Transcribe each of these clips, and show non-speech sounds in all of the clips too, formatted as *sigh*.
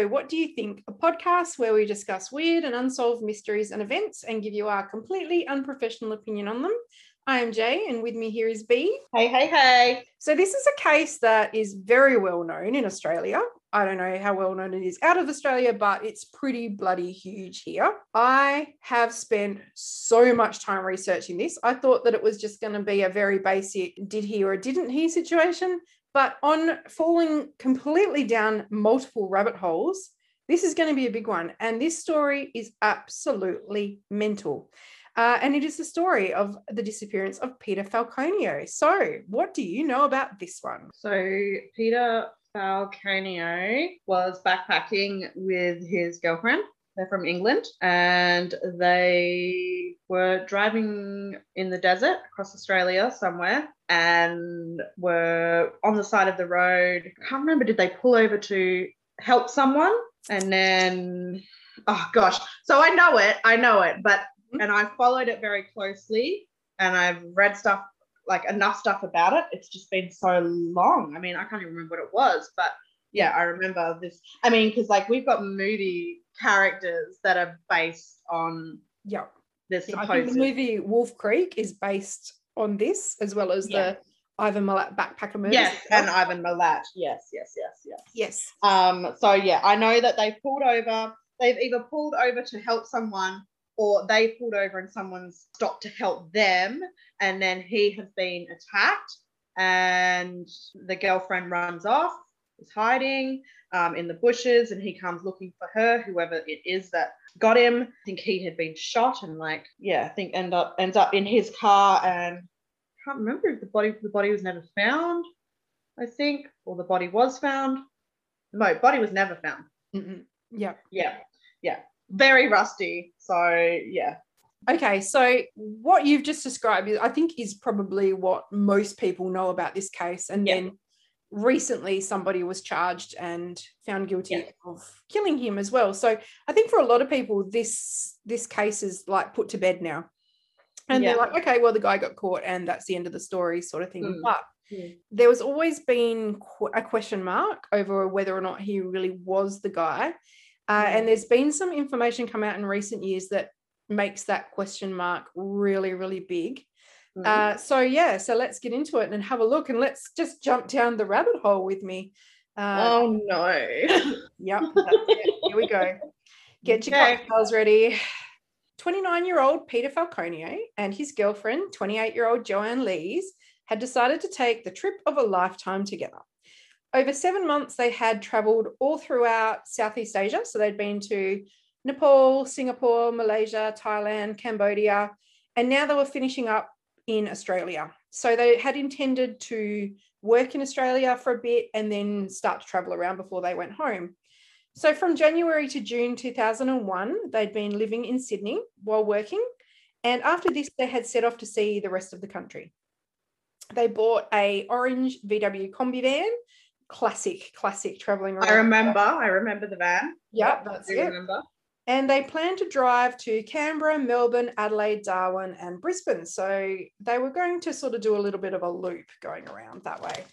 So, What Do You Think? A podcast where we discuss weird and unsolved mysteries and events and give you our completely unprofessional opinion on them. I am Jay, and with me here is B. Hey, hey, hey. So, this is a case that is very well known in Australia. I don't know how well known it is out of Australia, but it's pretty bloody huge here. I have spent so much time researching this. I thought that it was just going to be a very basic did he or didn't he situation. But on falling completely down multiple rabbit holes, this is going to be a big one. And this story is absolutely mental. Uh, and it is the story of the disappearance of Peter Falconio. So, what do you know about this one? So, Peter Falconio was backpacking with his girlfriend. They're from England and they were driving in the desert across Australia somewhere and were on the side of the road. I can't remember, did they pull over to help someone? And then, oh gosh. So I know it, I know it, but, mm-hmm. and I followed it very closely and I've read stuff like enough stuff about it. It's just been so long. I mean, I can't even remember what it was, but yeah, I remember this. I mean, because like we've got movie characters that are based on yeah this. Yeah, I think the movie Wolf Creek is based on this as well as yeah. the Ivan Milat backpacker movie. Yes, and Ivan Milat. Yes, yes, yes, yes. Yes. Um. So yeah, I know that they've pulled over. They've either pulled over to help someone or they pulled over and someone's stopped to help them and then he has been attacked and the girlfriend runs off is hiding um, in the bushes and he comes looking for her whoever it is that got him. I think he had been shot and like yeah i think end up ends up in his car and I can't remember if the body the body was never found i think or the body was found. No body was never found. Mm-mm. yeah. Yeah. Yeah. Very rusty. So yeah. Okay, so what you've just described, I think, is probably what most people know about this case. And yeah. then recently, somebody was charged and found guilty yeah. of killing him as well. So I think for a lot of people, this this case is like put to bed now, and yeah. they're like, okay, well, the guy got caught, and that's the end of the story, sort of thing. Mm. But mm. there was always been a question mark over whether or not he really was the guy. Uh, mm. and there's been some information come out in recent years that makes that question mark really, really big. Mm-hmm. Uh, so yeah, so let's get into it and have a look, and let's just jump down the rabbit hole with me. Uh, oh no! *laughs* yep, here we go. Get your okay. cocktails ready. 29 year old Peter Falconio and his girlfriend, 28 year old Joanne Lees, had decided to take the trip of a lifetime together. Over seven months, they had traveled all throughout Southeast Asia. So they'd been to Nepal, Singapore, Malaysia, Thailand, Cambodia, and now they were finishing up in Australia. So they had intended to work in Australia for a bit and then start to travel around before they went home. So from January to June 2001, they'd been living in Sydney while working. And after this, they had set off to see the rest of the country. They bought a orange VW Kombi van, classic, classic traveling around. I remember, I remember the van. Yep, that's it. Remember and they plan to drive to Canberra, Melbourne, Adelaide, Darwin, and Brisbane. So they were going to sort of do a little bit of a loop going around that way.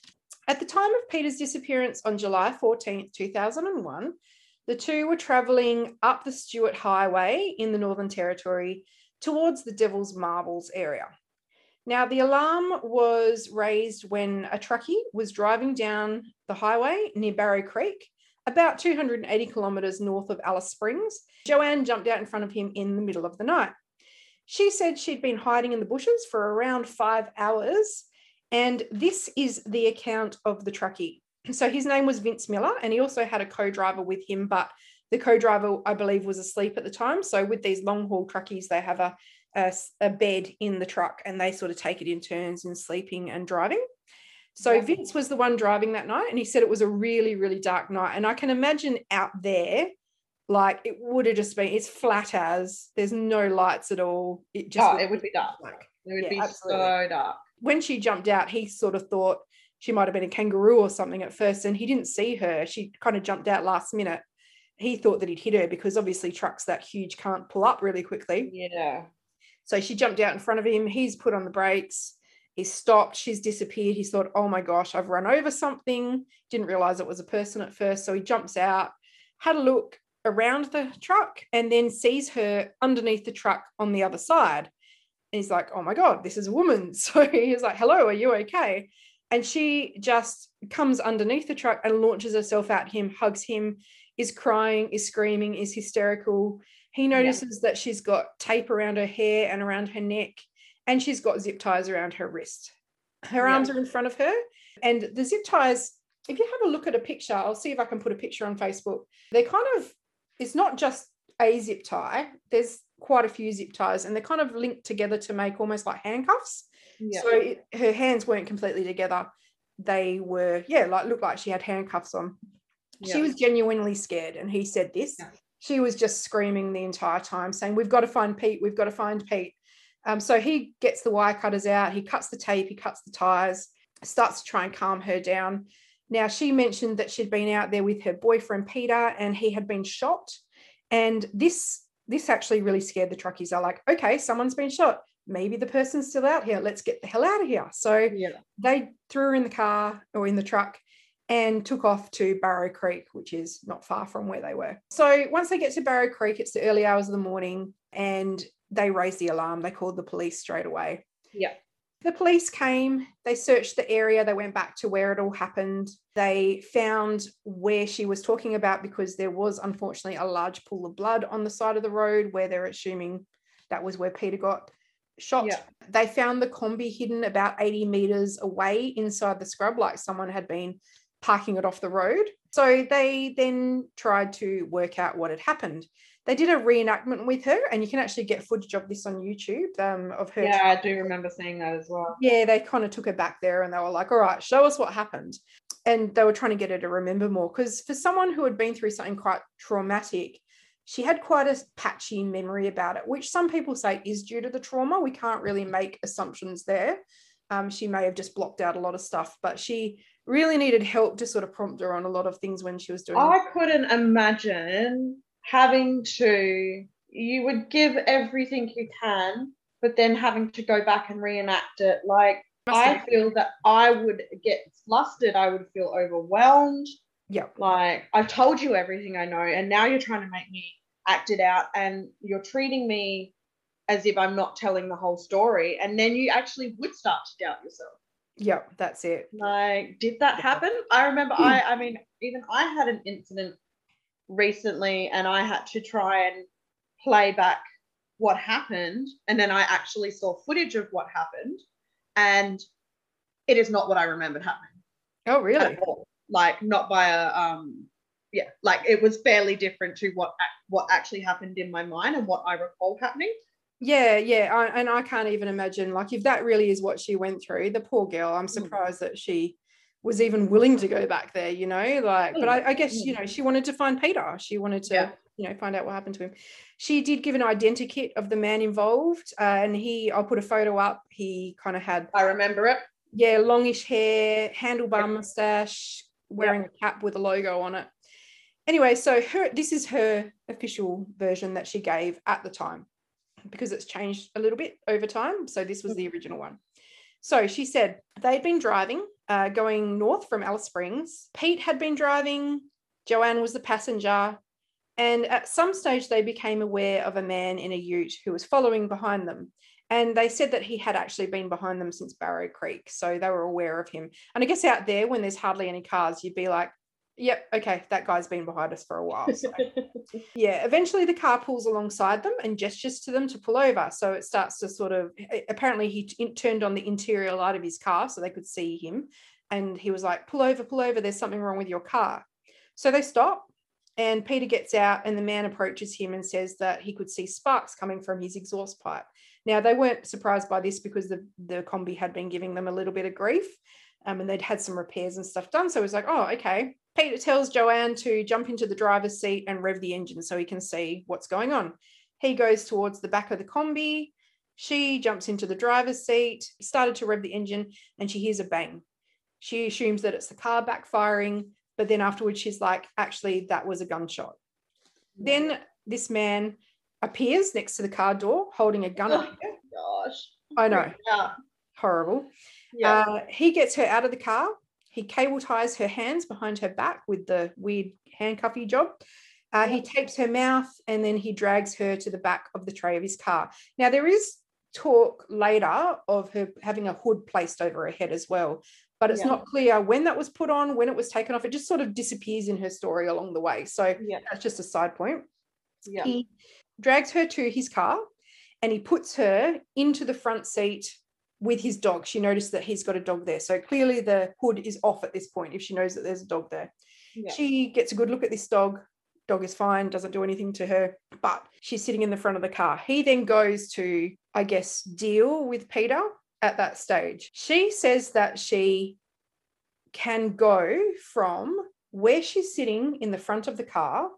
At the time of Peter's disappearance on July 14, 2001, the two were travelling up the Stuart Highway in the Northern Territory towards the Devil's Marbles area. Now, the alarm was raised when a truckie was driving down the highway near Barrow Creek about 280 kilometres north of Alice Springs. Joanne jumped out in front of him in the middle of the night. She said she'd been hiding in the bushes for around five hours. And this is the account of the truckie. So his name was Vince Millar, and he also had a co driver with him, but the co driver, I believe, was asleep at the time. So with these long haul truckies, they have a, a, a bed in the truck and they sort of take it in turns in sleeping and driving. So yeah. Vince was the one driving that night, and he said it was a really, really dark night. And I can imagine out there, like it would have just been it's flat as there's no lights at all. It just oh, it would be dark. Like it would yeah, be absolutely. so dark. When she jumped out, he sort of thought she might have been a kangaroo or something at first, and he didn't see her. She kind of jumped out last minute. He thought that he'd hit her because obviously trucks that huge can't pull up really quickly. Yeah. So she jumped out in front of him. He's put on the brakes He's stopped, she's disappeared. He's thought, oh my gosh, I've run over something. Didn't realize it was a person at first. So he jumps out, had a look around the truck and then sees her underneath the truck on the other side. And he's like, oh my God, this is a woman. *laughs* So he's like, hello, are you okay? And she just comes underneath the truck and launches herself at him, hugs him, is crying, is screaming, is hysterical. He notices yeah. that she's got tape around her hair and around her neck, and she's got zip ties around her wrist. Her yeah. arms are in front of her, and the zip ties. If you have a look at a picture, I'll see if I can put a picture on Facebook. They're kind of, it's not just a zip tie, there's quite a few zip ties, and they're kind of linked together to make almost like handcuffs. Yeah. So it, her hands weren't completely together. They were, yeah, like looked like she had handcuffs on. Yeah. She was genuinely scared, and he said this. She was just screaming the entire time, saying, "We've got to find Pete. We've got to find Pete." Um, so he gets the wire cutters out. He cuts the tape. He cuts the tires. Starts to try and calm her down. Now she mentioned that she'd been out there with her boyfriend Peter, and he had been shot. And this this actually really scared the truckies. They're like, "Okay, someone's been shot maybe the person's still out here. Let's get the hell out of here. So yeah. they threw her in the car or in the truck and took off to Barrow Creek, which is not far from where they were. So once they get to Barrow Creek, it's the early hours of the morning and they raised the alarm. They called the police straight away. Yeah. The police came, they searched the area, they went back to where it all happened. They found where she was talking about because there was unfortunately a large pool of blood on the side of the road where they're assuming that was where Peter got shot. Yeah. They found the Kombi hidden about 80 meters away inside the scrub, like someone had been parking it off the road. So they then tried to work out what had happened. They did a reenactment with her, and you can actually get footage of this on YouTube um, of her. Yeah, I do remember seeing that as well. Yeah, they kind of took her back there and they were like, all right, show us what happened. And they were trying to get her to remember more because for someone who had been through something quite traumatic, she had quite a patchy memory about it, which some people say is due to the trauma. We can't really make assumptions there. Um, she may have just blocked out a lot of stuff, but she really needed help to sort of prompt her on a lot of things when she was doing. I couldn't imagine having to. You would give everything you can, but then having to go back and reenact it. Like I feel that I would get flustered. I would feel overwhelmed. Yeah. Like I've told you everything I know, and now you're trying to make me act it out, and you're treating me as if I'm not telling the whole story. And then you actually would start to doubt yourself. Yeah, that's it. Like, did that happen? I remember hmm. I I mean, even I had an incident recently and I had to try and play back what happened. And then I actually saw footage of what happened. And it is not what I remembered happening. Oh, really? like not by a um yeah like it was fairly different to what what actually happened in my mind and what i recall happening yeah yeah I, and i can't even imagine like if that really is what she went through the poor girl i'm mm. surprised mm. that she was even willing to go back there you know like mm. but I, I, guess you mm. know she wanted to find peter she wanted to yeah. you know find out what happened to him she did give an identikit of the man involved uh, and he i'll put a photo up he kind of had i remember it yeah longish hair handlebar mustache wearing a cap with a logo on it. Anyway, so her this is her official version that she gave at the time because it's changed a little bit over time. So this was the original one. So she said they'd been driving, uh, going north from Alice Springs. Pete had been driving. Joanne was the passenger. And at some stage, they became aware of a man in a ute who was following behind them. And they said that he had actually been behind them since Barrow Creek. So they were aware of him. And I guess out there, when there's hardly any cars, you'd be like, yep, okay, that guy's been behind us for a while. So. *laughs* yeah, eventually the car pulls alongside them and gestures to them to pull over. So it starts to sort of, apparently, he t- turned on the interior light of his car so they could see him. And he was like, pull over, pull over, there's something wrong with your car. So they stop. And Peter gets out, and the man approaches him and says that he could see sparks coming from his exhaust pipe. Now, they weren't surprised by this because the, the Kombi had been giving them a little bit of grief um, and they'd had some repairs and stuff done. So it was like, oh, okay. Peter tells Joanne to jump into the driver's seat and rev the engine so he can see what's going on. He goes towards the back of the Kombi. She jumps into the driver's seat, started to rev the engine, and she hears a bang. She assumes that it's the car backfiring, but then afterwards she's like, actually, that was a gunshot. Then this man appears next to the car door holding a gun. Oh, gosh. I know. Yeah. Horrible. Yeah. Uh, he gets her out of the car. He cable ties her hands behind her back with the weird handcuffy job. Uh, he tapes her mouth and then he drags her to the back of the tray of his car. Now, there is talk later of her having a hood placed over her head as well, but it's yeah. not clear when that was put on, when it was taken off. It just sort of disappears in her story along the way. So yeah. that's just a side point. Yeah. He drags her to his car and he puts her into the front seat with his dog. She noticed that he's got a dog there. So clearly the hood is off at this point if she knows that there's a dog there. Yeah. She gets a good look at this dog. Dog is fine, doesn't do anything to her, but she's sitting in the front of the car. He then goes to, I guess, deal with Peter at that stage. She says that she can go from where she's sitting in the front of the car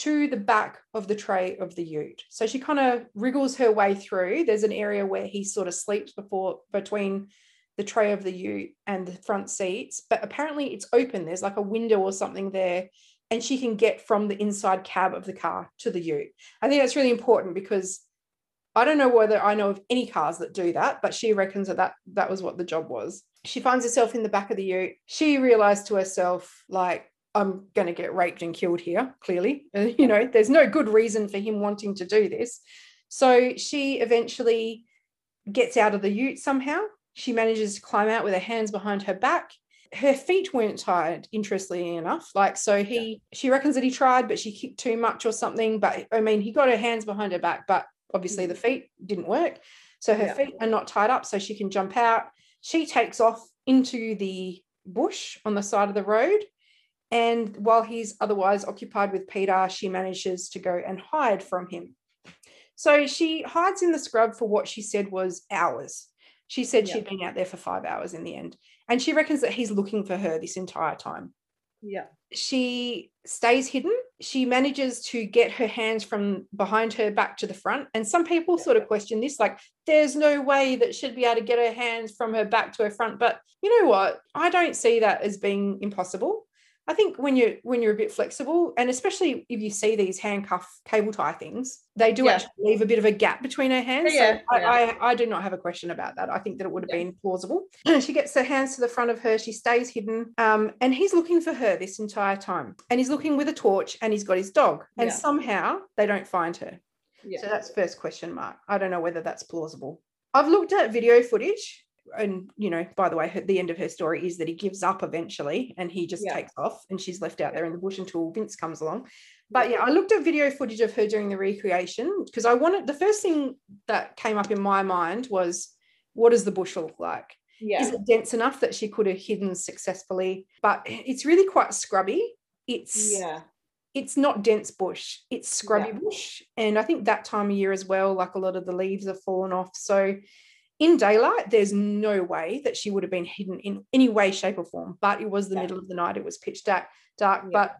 to the back of the tray of the ute. So she kind of wriggles her way through. There's an area where he sort of sleeps before between the tray of the ute and the front seats, but apparently it's open. There's like a window or something there, and she can get from the inside cab of the car to the ute. I think that's really important because I don't know whether I know of any cars that do that, but she reckons that that, that was what the job was. She finds herself in the back of the ute. She realized to herself, like, I'm going to get raped and killed here, clearly. *laughs* Uh, you know, there's no good reason for him wanting to do this. So she eventually gets out of the ute somehow. She manages to climb out with her hands behind her back. Her feet weren't tied, interestingly enough. Like, so he, she reckons that he tried, but she kicked too much or something. But I mean, he got her hands behind her back, but obviously the mm. feet didn't work. So her yeah. feet are not tied up, so she can jump out. She takes off into the bush on the side of the road and while he's otherwise occupied with Peter, she manages to go and hide from him. So she hides in the scrub for what she said was hours. She said yeah. she'd been out there for five hours in the end. And she reckons that he's looking for her this entire time. Yeah. She stays hidden. She manages to get her hands from behind her back to the front. And some people yeah. sort of question this like, there's no way that she'd be able to get her hands from her back to her front. But you know what? I don't see that as being impossible. I think when you're when you're a bit flexible, and especially if you see these handcuff cable tie things, they do yeah. actually leave a bit of a gap between her hands. Yeah, so I, yeah. I, I, do not have a question about that. I think that it would have been plausible. *clears throat* she gets her hands to the front of her. She stays hidden, um, and he's looking for her this entire time. And he's looking with a torch, and he's got his dog. And somehow they don't find her. So that's first question mark. I don't know whether that's plausible. I've looked at video footage and you know by the way her, the end of her story is that he gives up eventually and he just yeah. takes off and she's left out there in the bush until vince comes along. But yeah. i looked at video footage of her doing the recreation because i wanted the first thing that came up in my mind was what does the bush look like? Yeah. is it dense enough that she could have hidden successfully? But it's really quite scrubby. It's yeah. it's not dense bush. It's scrubby yeah. bush. And i think that time of year as well like a lot of the leaves have fallen off. So in daylight, there's no way that she would have been hidden in any way, shape, or form. But it was the yeah. middle of the night, it was pitch dark, dark. Yeah. But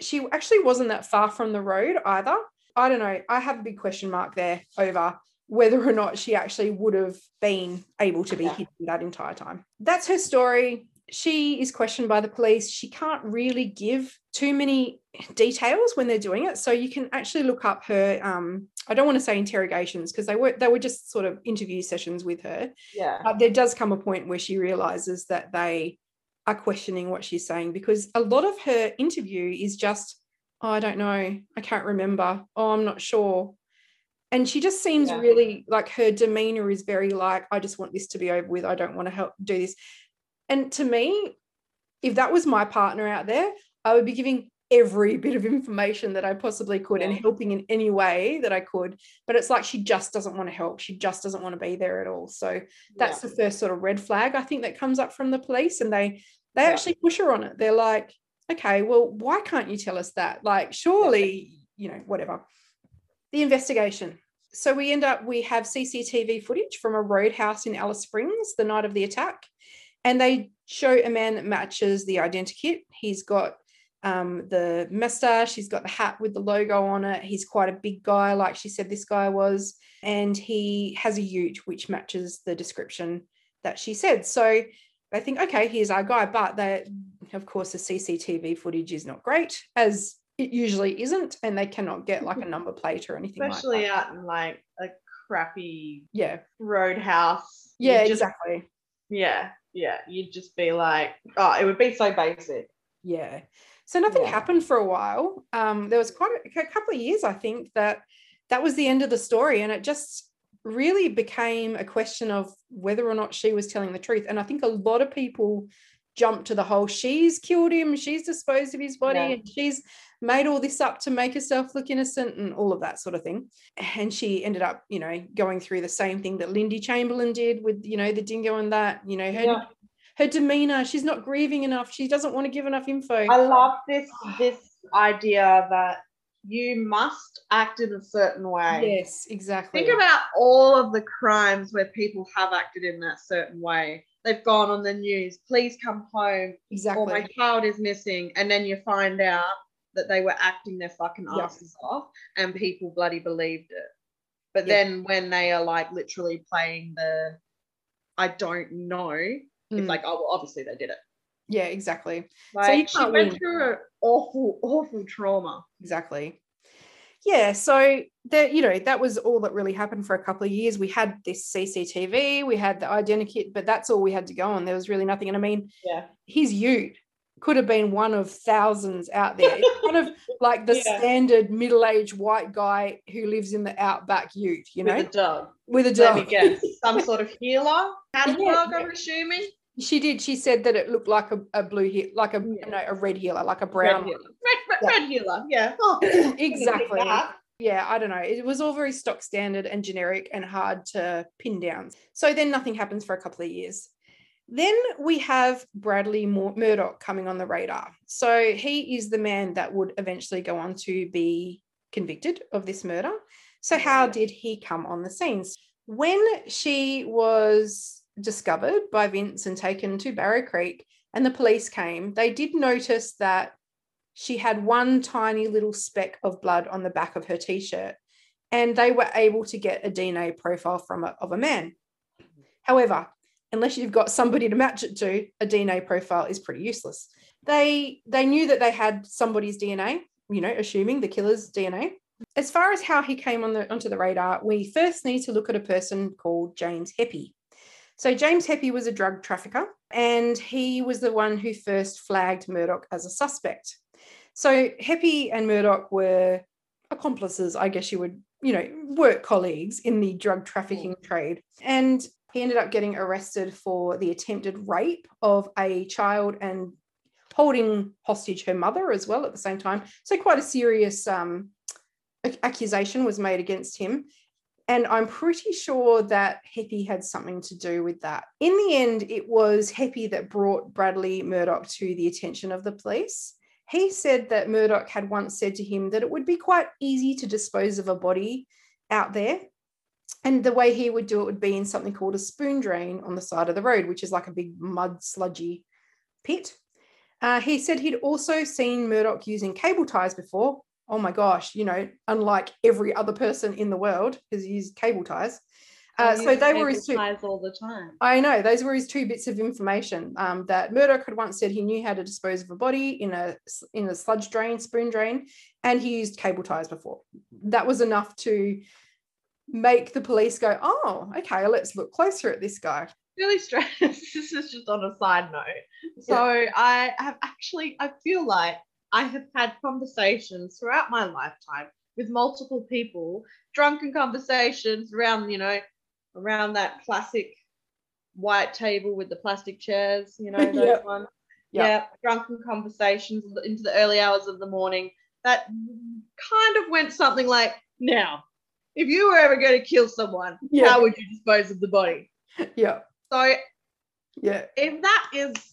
she actually wasn't that far from the road either. I don't know. I have a big question mark there over whether or not she actually would have been able to be yeah. hidden that entire time. That's her story she is questioned by the police. She can't really give too many details when they're doing it. So you can actually look up her. Um, I don't want to say interrogations because they were they were just sort of interview sessions with her. Yeah. But there does come a point where she realizes that they are questioning what she's saying because a lot of her interview is just, oh, I don't know, I can't remember. Oh, I'm not sure. And she just seems yeah. really like her demeanor is very like, I just want this to be over with. I don't want to help do this. And to me, if that was my partner out there, I would be giving every bit of information that I possibly could yeah. and helping in any way that I could. But it's like she just doesn't want to help. She just doesn't want to be there at all. So that's yeah. the first sort of red flag I think that comes up from the police. And they they yeah. actually push her on it. They're like, okay, well, why can't you tell us that? Like, surely, you know, whatever. The investigation. So we end up, we have CCTV footage from a roadhouse in Alice Springs the night of the attack and they show a man that matches the identikit. He's got um, the mustache, he's got the hat with the logo on it. He's quite a big guy, like she said this guy was, and he has a ute which matches the description that she said. So they think, okay, here's our guy, but they, of course, the CCTV footage is not great, as it usually isn't, and they cannot get like a number plate or anything. Especially like out in like a crappy yeah roadhouse. Yeah, exactly. Yeah, yeah, you'd just be like, oh, it would be so basic. Yeah. So nothing Yeah. happened for a while. Um, there was quite a, a couple of years, I think, that that was the end of the story, and it just really became a question of whether or not she was telling the truth. And I think a lot of people jumped to the whole she's killed him, she's disposed of his body, Yeah. and she's made all this up to make herself look innocent and all of that sort of thing. And she ended up, you know, going through the same thing that Lindy Chamberlain did with, you know, the dingo and that, you know, her Yeah. Her demeanor, she's not grieving enough, she doesn't want to give enough info. I love this this idea that you must act in a certain way. yes, exactly. Think about all of the crimes where people have acted in that certain way. They've gone on the news, please come home, exactly. or my child is missing, and then you find out that they were acting their fucking Yeah. asses off and people bloody believed it. But Yeah. then when they are like literally playing the I don't know, Mm, it's like, oh well obviously they did it. yeah, exactly. Like you she went win. through an awful, awful trauma. exactly yeah so that you know that was all that really happened for a couple of years we had this cctv we had the identikit but that's all we had to go on there was really nothing and i mean Yeah. his ute could have been one of thousands out there it's kind of *laughs* like the Yeah. standard middle-aged white guy who lives in the outback ute you know With a dog. with a dog. Let me guess. *laughs* Some sort of heeler. Had a dog, yeah. I'm assuming. She did she said that it looked like a, a blue he- like a Yeah. no, a red heeler like a Red brown heeler. Red, red, Yeah. red heeler. Yeah. *clears throat* Oh, exactly yeah, I don't know. It was all very stock standard and generic and hard to pin down. So then nothing happens for a couple of years. Then we have Bradley Mur- Murdoch coming on the radar. So he is the man that would eventually go on to be convicted of this murder. So, how did he come on the scenes? When she was discovered by Vince and taken to Barrow Creek, and the police came, they did notice that she had one tiny little speck of blood on the back of her t-shirt and they were able to get a dna profile from of a man. However unless you've got somebody to match it to a dna profile is pretty useless. They they knew that they had somebody's dna you know assuming the killer's dna as far as how he came on the onto the radar we first need to look at a person called james Hepi so james Hepi was a drug trafficker and he was the one who first flagged murdoch as a suspect so Hepi and Murdoch were accomplices, I guess you would, you know, work colleagues in the drug trafficking trade. And he ended up getting arrested for the attempted rape of a child and holding hostage her mother as well at the same time. So quite a serious um, accusation was made against him. And I'm pretty sure that Hepi had something to do with that. In the end, it was Hepi that brought Bradley Murdoch to the attention of the police. He said that Murdoch had once said to him that it would be quite easy to dispose of a body out there. And the way he would do it would be in something called a spoon drain on the side of the road, which is like a big mud sludgy pit. Uh, he said he'd also seen Murdoch using cable ties before. Oh my gosh, you know, unlike every other person in the world has used cable ties. Uh, so they were his two. ties all the time. I know those were his two bits of information. Um, that Murdoch had once said he knew how to dispose of a body in a in a sludge drain, spoon drain, and he used cable ties before. That was enough to make the police go, "Oh, okay, let's look closer at this guy." Really strange. *laughs* this is just on a side note. So I have actually, I feel like I have had conversations throughout my lifetime with multiple people, drunken conversations around, you know, around that classic white table with the plastic chairs, you know, *laughs* those Yep. ones. Yep. Yeah, drunken conversations into the early hours of the morning that kind of went something like, now, if you were ever going to kill someone, Yeah. how would you dispose of the body? *laughs* Yeah, So yeah, if that is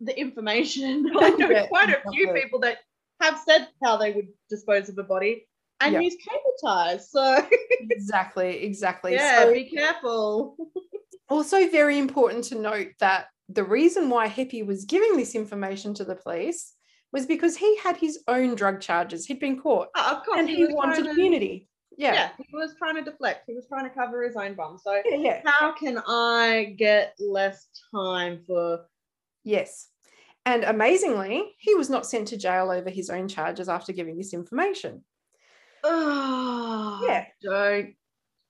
the information, *laughs* I know Yeah, quite a few exactly. people that have said how they would dispose of a body and Yeah. use cable ties. So *laughs* exactly, exactly. yeah, So- be careful. *laughs* also very important to note that the reason why Hepi was giving this information to the police was because he had his own drug charges. He'd been caught Uh, of course, and he, he wanted to, immunity. yeah. Yeah. he was trying to deflect. He was trying to cover his own bum. So Yeah, yeah. how can I get less time for? Yes. And amazingly, he was not sent to jail over his own charges after giving this information. Oh, Yeah. don't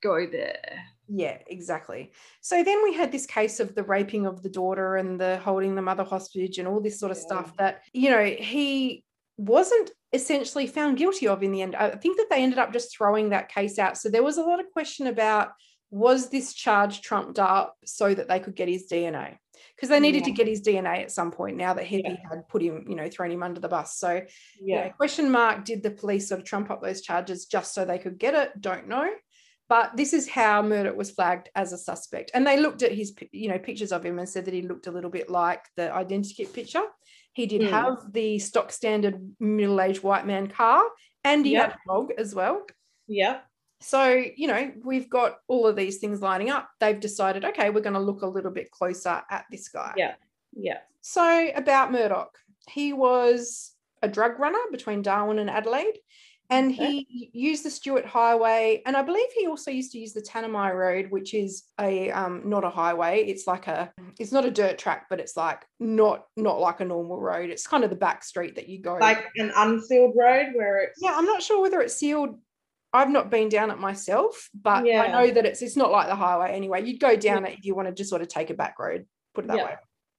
go there. Yeah, exactly. So then we had this case of the raping of the daughter and the holding the mother hostage and all this sort of Yeah. stuff that, you know, he wasn't essentially found guilty of in the end. I think that they ended up just throwing that case out. So there was a lot of question about was this charge trumped up so that they could get his DNA? Because they needed yeah. to get his DNA at some point now that Hepi yeah. had put him, you know, thrown him under the bus. So, yeah, question mark, did the police sort of trump up those charges just so they could get it? Don't know. But this is how Murdoch was flagged as a suspect. And they looked at his, you know, pictures of him and said that he looked a little bit like the identikit picture. He did mm. have the stock standard middle aged white man car and he yep. had a dog as well. Yeah. So, you know, we've got all of these things lining up. They've decided, okay, we're going to look a little bit closer at this guy. Yeah. Yeah. So, about Murdoch, he was a drug runner between Darwin and Adelaide and okay. he used the Stuart Highway, and I believe he also used to use the Tanami Road, which is a um, not a highway. It's like a it's not a dirt track, but it's like not not like a normal road. It's kind of the back street that you go like an unsealed road where it's yeah. I'm not sure whether it's sealed. I've not been down it myself, but yeah. I know that it's it's not like the highway anyway. You'd go down yeah. it if you want to just sort of take a back road. Put it that yeah. way.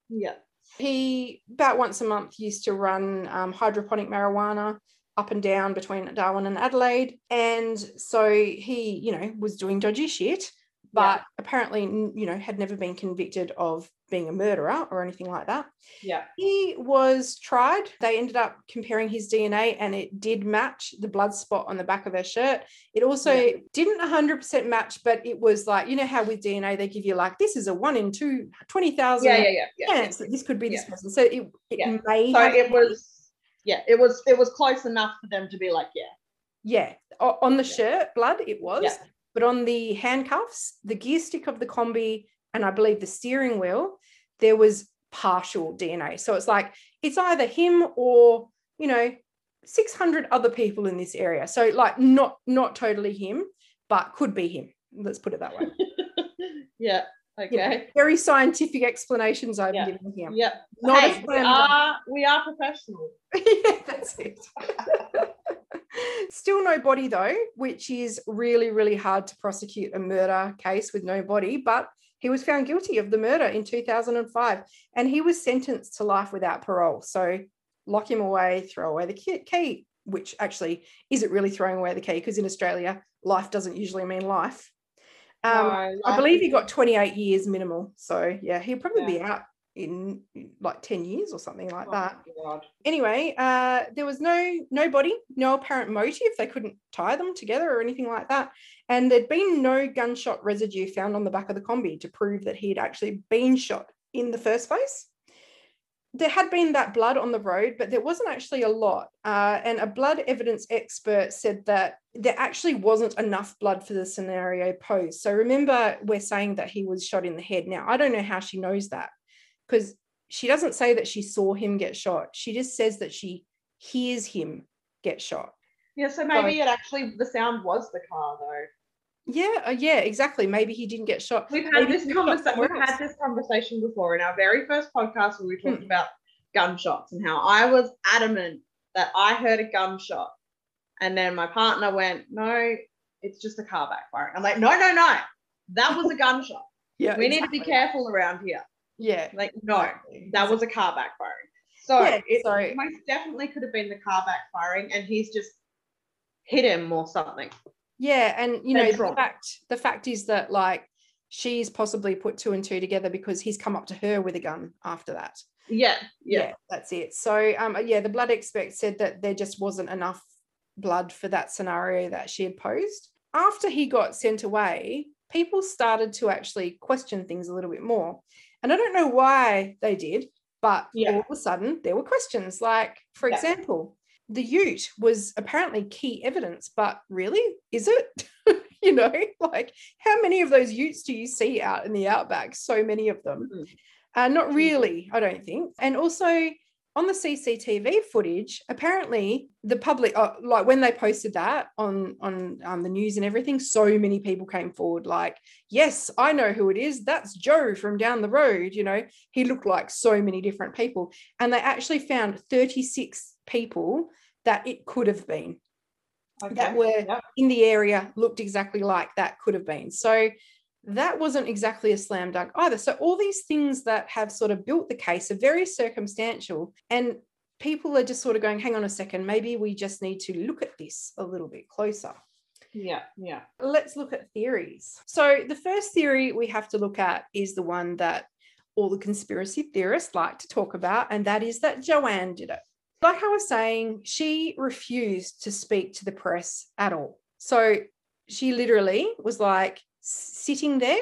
Yeah. He about once a month used to run um, hydroponic marijuana up and down between Darwin and Adelaide. And so he, you know, was doing dodgy shit, but apparently, you know, had never been convicted of being a murderer or anything like that. Yeah. He was tried. They ended up comparing his DNA and it did match the blood spot on the back of their shirt. It also yeah. didn't 100% match, but it was like, you know how with DNA they give you like, this is a one in two, 20,000 yeah, yeah, yeah, yeah, chance that this could be this person. So it, it yeah. may So it was yeah, it was it was close enough for them to be like, yeah. Yeah. On the yeah. shirt, blood, it was. Yeah. But on the handcuffs, the gear stick of the Kombi, and I believe the steering wheel, there was partial DNA. So it's like it's either him or, you know, 600 other people in this area. So like not not totally him, but could be him. Let's put it that way. *laughs* yeah. Okay. very scientific explanations I'm yeah. giving him. Yeah. Not hey, we are we are professional. *laughs* yeah, that's it. *laughs* Still no body though, which is really, really hard to prosecute a murder case with no body, but he was found guilty of the murder in 2005 and he was sentenced to life without parole. So lock him away, throw away the key, which actually isn't really throwing away the key because in Australia, life doesn't usually mean life. Um, no, I believe he got 28 years minimal. So yeah, he'll probably yeah. be out in like 10 years or something like oh that. Anyway, uh, there was no nobody, no apparent motive. They couldn't tie them together or anything like that. And there'd been no gunshot residue found on the back of the Kombi to prove that he had actually been shot in the first place there had been that blood on the road, but there wasn't actually a lot. Uh, and a blood evidence expert said that there actually wasn't enough blood for the scenario posed. So remember, we're saying that he was shot in the head. Now, I don't know how she knows that because she doesn't say that she saw him get shot. She just says that she hears him get shot. Yeah, so maybe so, it actually, the sound was the car though. Yeah, uh, yeah, exactly. Maybe he didn't get shot. We've had this conversation. We've had this conversation before in our very first podcast where we talked hmm. about gunshots and how I was adamant that I heard a gunshot, and then my partner went, "No, it's just a car backfiring." I'm like, "No, no, no, that was a *laughs* gunshot. yeah, we exactly. need to be careful around here." Yeah, like no, that was a car backfiring. So yeah, it most definitely could have been the car backfiring, and he's just hit him or something. Yeah, and you know the fact the fact is that like she's possibly put two and two together because he's come up to her with a gun after that. Yeah, yeah, yeah that's it. So um, yeah, the blood expert said that there just wasn't enough blood for that scenario that she had posed. After he got sent away, people started to actually question things a little bit more, and I don't know why they did, but yeah. all of a sudden there were questions. Like, for yeah. example, the ute was apparently key evidence, but really, is it? *laughs* you know, like how many of those utes do you see out in the outback? So many of them. Mm-hmm. Uh, not really, I don't think. And also on the CCTV footage, apparently the public, uh, like when they posted that on on um, the news and everything, so many people came forward. Like, yes, I know who it is. That's Joe from down the road. You know, he looked like so many different people, and they actually found thirty six people that it could have been okay. that were yep. in the area looked exactly like that could have been. So that wasn't exactly a slam dunk either. So all these things that have sort of built the case are very circumstantial. And people are just sort of going, hang on a second, maybe we just need to look at this a little bit closer. Yeah, yeah. Let's look at theories. So, the first theory we have to look at is the one that all the conspiracy theorists like to talk about, and that is that Joanne did it. Like I was saying, she refused to speak to the press at all. So, she literally was like sitting there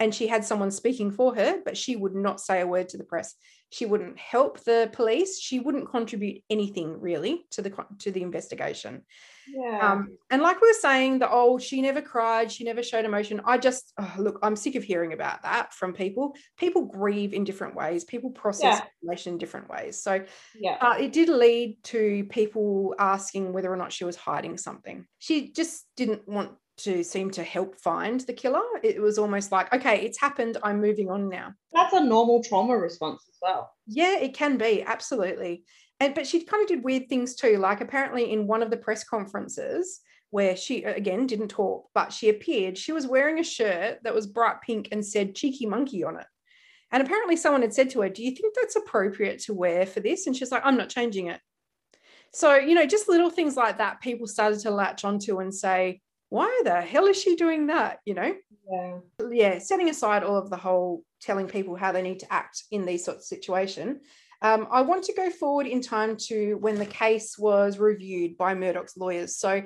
and she had someone speaking for her, but she would not say a word to the press. She wouldn't help the police. She wouldn't contribute anything really to the to the investigation. Yeah. Um, and like we were saying, the old she never cried, she never showed emotion. I just oh, look, I'm sick of hearing about that from people. People grieve in different ways. People process yeah. emotion in different ways. So yeah, uh, it did lead to people asking whether or not she was hiding something. She just didn't want to seem to help find the killer. It was almost like, okay, it's happened. I'm moving on now. That's a normal trauma response as well. Yeah, it can be absolutely. And but she kind of did weird things too. Like apparently in one of the press conferences where she again didn't talk, but she appeared, she was wearing a shirt that was bright pink and said cheeky monkey on it. And apparently someone had said to her, Do you think that's appropriate to wear for this? And she's like, I'm not changing it. So, you know, just little things like that, people started to latch onto and say, why the hell is she doing that? You know? Yeah. Yeah. Setting aside all of the whole telling people how they need to act in these sorts of situation. Um, I want to go forward in time to when the case was reviewed by Murdoch's lawyers. So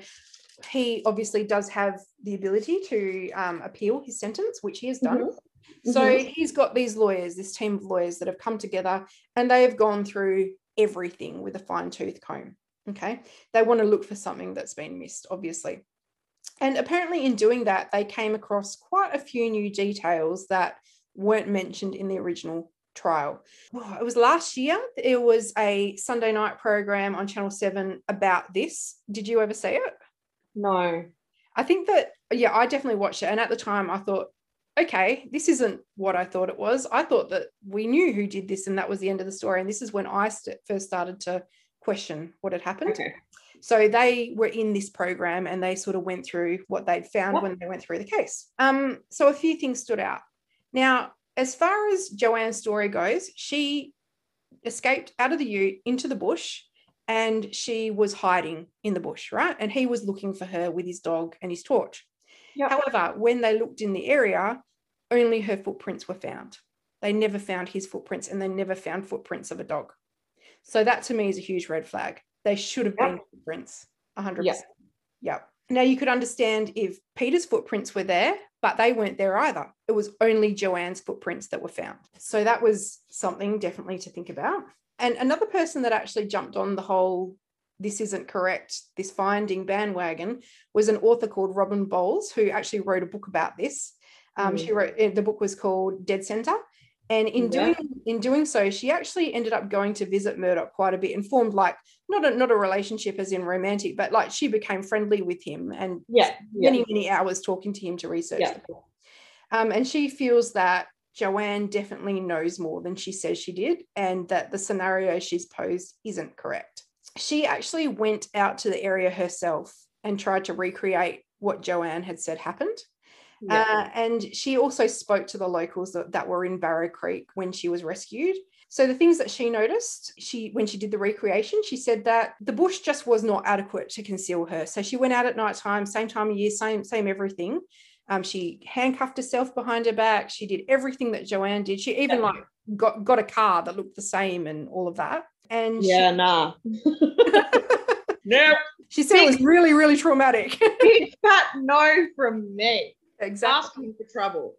he obviously does have the ability to um, appeal his sentence, which he has done. Mm-hmm. So mm-hmm. he's got these lawyers, this team of lawyers that have come together and they have gone through everything with a fine tooth comb. Okay. They want to look for something that's been missed, obviously. And apparently, in doing that, they came across quite a few new details that weren't mentioned in the original trial. It was last year. It was a Sunday night program on Channel 7 about this. Did you ever see it? No. I think that, yeah, I definitely watched it. And at the time, I thought, okay, this isn't what I thought it was. I thought that we knew who did this and that was the end of the story. And this is when I st- first started to question what had happened. Okay. So they were in this program and they sort of went through what they'd found when they went through the case. Um, so a few things stood out. Now, as far as Joanne's story goes, she escaped out of the ute into the bush and she was hiding in the bush, right? And he was looking for her with his dog and his torch. Yep. However, when they looked in the area, only her footprints were found. They never found his footprints and they never found footprints of a dog. So that to me is a huge red flag. They should have been footprints, 100%. Yep. yep. Now you could understand if Peter's footprints were there, but they weren't there either. It was only Joanne's footprints that were found. So that was something definitely to think about. And another person that actually jumped on the whole this isn't correct, this finding bandwagon was an author called Robin Bowles, who actually wrote a book about this. Um, mm. She wrote eh, the book was called Dead Center, and in yeah. doing in doing so, she actually ended up going to visit Murdoch quite a bit and formed like not a not a relationship as in romantic, but like she became friendly with him and yeah, many, many hours talking to him to research yeah. Um, and she feels that Joanne definitely knows more than she says she did, and that the scenario she's posed isn't correct. She actually went out to the area herself and tried to recreate what Joanne had said happened. Yeah. Uh, and she also spoke to the locals that, that were in Barrow Creek when she was rescued. So the things that she noticed, she when she did the recreation, she said that the bush just was not adequate to conceal her. So she went out at night time, same time of year, same same everything. Um, she handcuffed herself behind her back. She did everything that Joanne did. She even like got got a car that looked the same and all of that. And yeah, she, nah. *laughs* no. She said big, it was really, really traumatic. *laughs* big fat no from me. Exactly. Asking for trouble.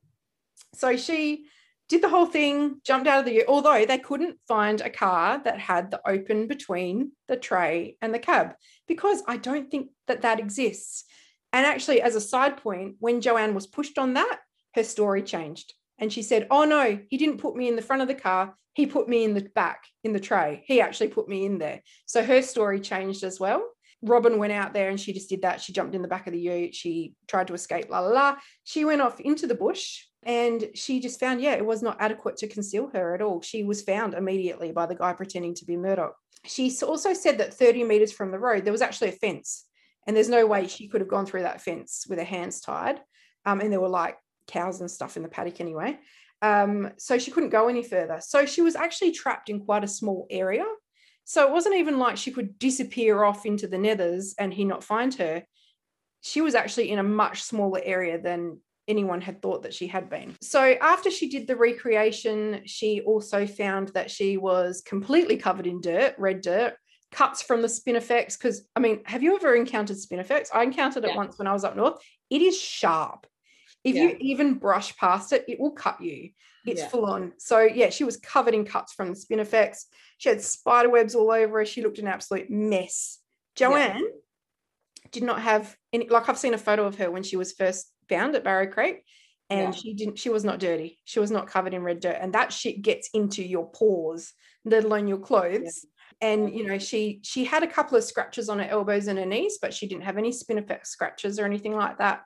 So she did the whole thing, jumped out of the although they couldn't find a car that had the open between the tray and the cab because I don't think that that exists. And actually, as a side point, when Joanne was pushed on that, her story changed. And she said, Oh no, he didn't put me in the front of the car. He put me in the back in the tray. He actually put me in there. So her story changed as well. Robin went out there and she just did that. She jumped in the back of the ute. She tried to escape, la la la. She went off into the bush and she just found, yeah, it was not adequate to conceal her at all. She was found immediately by the guy pretending to be Murdoch. She also said that 30 meters from the road, there was actually a fence. And there's no way she could have gone through that fence with her hands tied. Um, and there were like cows and stuff in the paddock anyway. Um, so she couldn't go any further. So she was actually trapped in quite a small area So it wasn't even like she could disappear off into the nethers and he not find her. She was actually in a much smaller area than anyone had thought that she had been. So after she did the recreation, she also found that she was completely covered in dirt, red dirt, cuts from the spinifex. Because I mean, have you ever encountered spinifex? I encountered it yeah. once when I was up north. It is sharp. If yeah. you even brush past it, it will cut you. It's yeah. full on. So yeah, she was covered in cuts from the spinifex. She had spider webs all over her. She looked an absolute mess. Joanne did not have any like I've seen a photo of her when she was first found at Barrow Creek and yeah. she didn't she was not dirty she was not covered in red dirt and that shit gets into your pores let alone your clothes yeah. and you know she she had a couple of scratches on her elbows and her knees but she didn't have any spinifex scratches or anything like that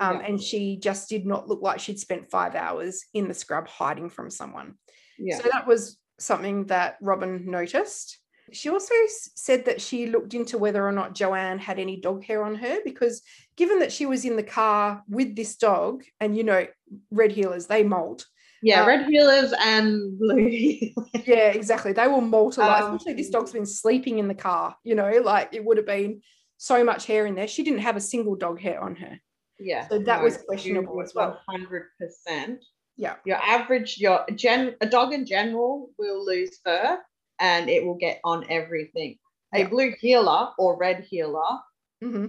um, yeah. and she just did not look like she'd spent five hours in the scrub hiding from someone yeah. so that was something that robin noticed she also said that she looked into whether or not Joanne had any dog hair on her because, given that she was in the car with this dog, and you know, red heelers, they molt. Yeah, um, red heelers and blue *laughs* heelers. Yeah, exactly. They will molt a lot. Um, Especially this dog's been sleeping in the car, you know, like it would have been so much hair in there. She didn't have a single dog hair on her. Yeah. So that no, was questionable as well. 100%. Yeah. Your average, your gen, a dog in general will lose fur and it will get on everything. Yeah. A blue heeler or red heeler mm-hmm.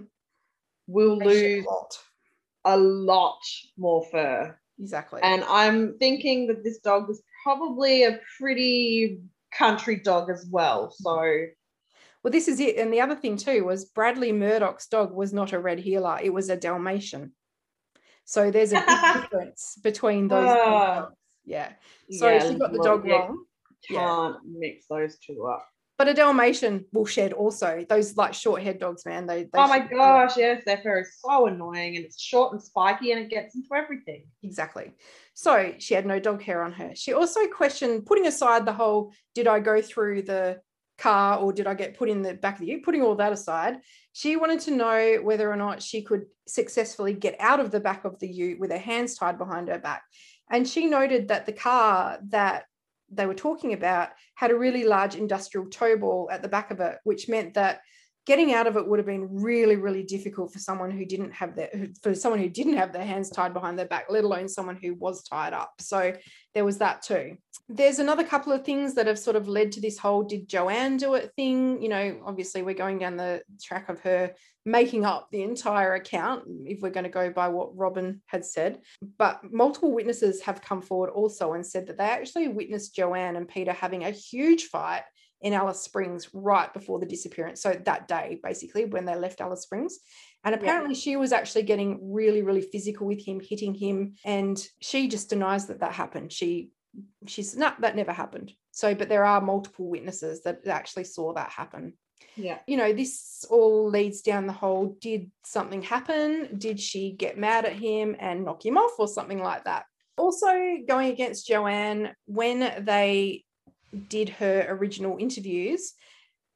will they lose a lot. a lot more fur. Exactly. And I'm thinking that this dog was probably a pretty country dog as well. So well, this is it. And the other thing too was Bradley Murdoch's dog was not a red heeler, it was a Dalmatian. So there's a big *laughs* difference between those. Uh, yeah. So yeah, she got the dog wrong can't yeah. mix those two up. But a Dalmatian will shed also. Those like short haired dogs, man. They, they oh my gosh, yes, their fur is so annoying and it's short and spiky and it gets into everything. Exactly. So she had no dog hair on her. She also questioned, putting aside the whole, did I go through the car or did I get put in the back of the ute? Putting all that aside, she wanted to know whether or not she could successfully get out of the back of the ute with her hands tied behind her back. And she noted that the car that they were talking about had a really large industrial tow ball at the back of it, which meant that getting out of it would have been really really difficult for someone who didn't have their for someone who didn't have their hands tied behind their back let alone someone who was tied up. So there was that too. There's another couple of things that have sort of led to this whole did joanne do it? thing. You know obviously we're going down the track of her making up the entire account if we're going to go by what robin had said. But multiple witnesses have come forward also and said that they actually witnessed joanne and peter having a huge fight in Alice Springs right before the disappearance. So that day, basically, when they left Alice Springs. And apparently, yeah. she was actually getting really, really physical with him, hitting him. And she just denies that that happened. She, she's not, that never happened. So, but there are multiple witnesses that actually saw that happen. Yeah. You know, this all leads down the whole did something happen? Did she get mad at him and knock him off or something like that? Also, going against Joanne, when they did her original interviews,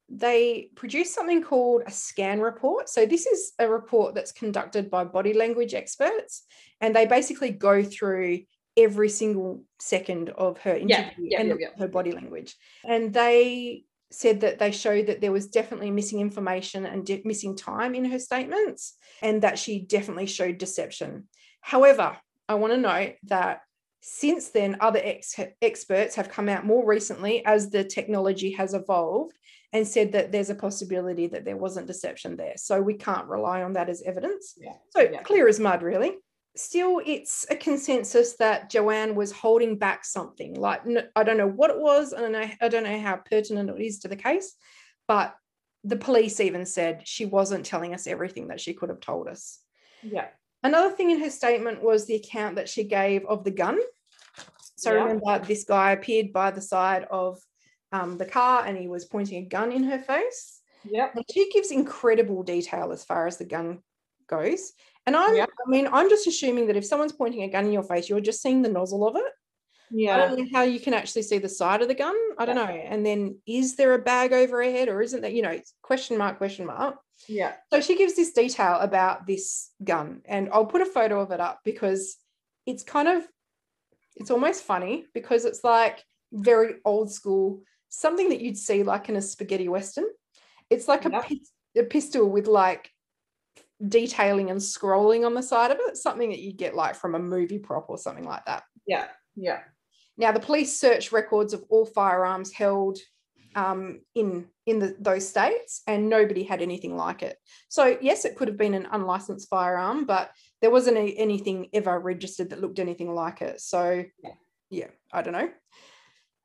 they produced something called a scan report. So, this is a report that's conducted by body language experts, and they basically go through every single second of her interview yeah, yeah, and yeah, her body language. And they said that they showed that there was definitely missing information and de- missing time in her statements, and that she definitely showed deception. However, I want to note that since then, other ex- experts have come out more recently as the technology has evolved and said that there's a possibility that there wasn't deception there. So we can't rely on that as evidence. Yeah. So yeah. clear as mud, really. Still, it's a consensus that Joanne was holding back something. Like I don't know what it was. I don't know. I don't know how pertinent it is to the case, but the police even said she wasn't telling us everything that she could have told us. Yeah. Another thing in her statement was the account that she gave of the gun. So yeah. remember, this guy appeared by the side of um, the car and he was pointing a gun in her face. Yeah. she gives incredible detail as far as the gun goes. And I'm, yep. I mean, I'm just assuming that if someone's pointing a gun in your face, you're just seeing the nozzle of it. Yeah. I don't know how you can actually see the side of the gun. I don't yeah. know. And then is there a bag over her head or isn't that, you know, question mark, question mark. Yeah. So she gives this detail about this gun. And I'll put a photo of it up because it's kind of it's almost funny because it's like very old school something that you'd see like in a spaghetti western. It's like yep. a, a pistol with like detailing and scrolling on the side of it, something that you get like from a movie prop or something like that. Yeah, yeah. Now the police searched records of all firearms held um, in in the, those states, and nobody had anything like it. So yes, it could have been an unlicensed firearm, but there wasn't any, anything ever registered that looked anything like it. So yeah, yeah I don't know.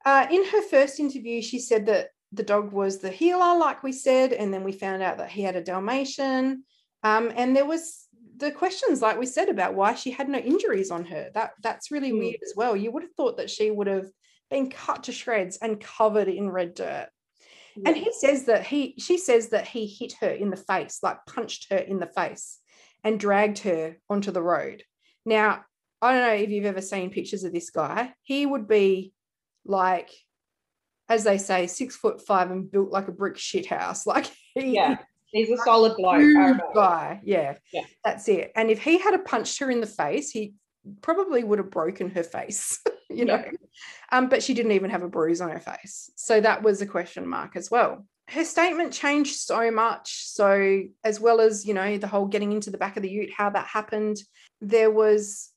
Uh, in her first interview, she said that the dog was the heeler, like we said, and then we found out that he had a Dalmatian. Um, and there was the questions, like we said, about why she had no injuries on her. That that's really mm. weird as well. You would have thought that she would have been cut to shreds and covered in red dirt. Yeah. And he says that he she says that he hit her in the face, like punched her in the face and dragged her onto the road. Now, I don't know if you've ever seen pictures of this guy. He would be like, as they say, six foot five and built like a brick shit house. *laughs* Like he, yeah. He's a solid bloke. Guy. Yeah. Yeah. That's it. And if he had a punched her in the face, he probably would have broken her face, *laughs* you know. Yeah. Um, but she didn't even have a bruise on her face. So that was a question mark as well. Her statement changed so much. So, as well as, you know, the whole getting into the back of the ute, how that happened, there was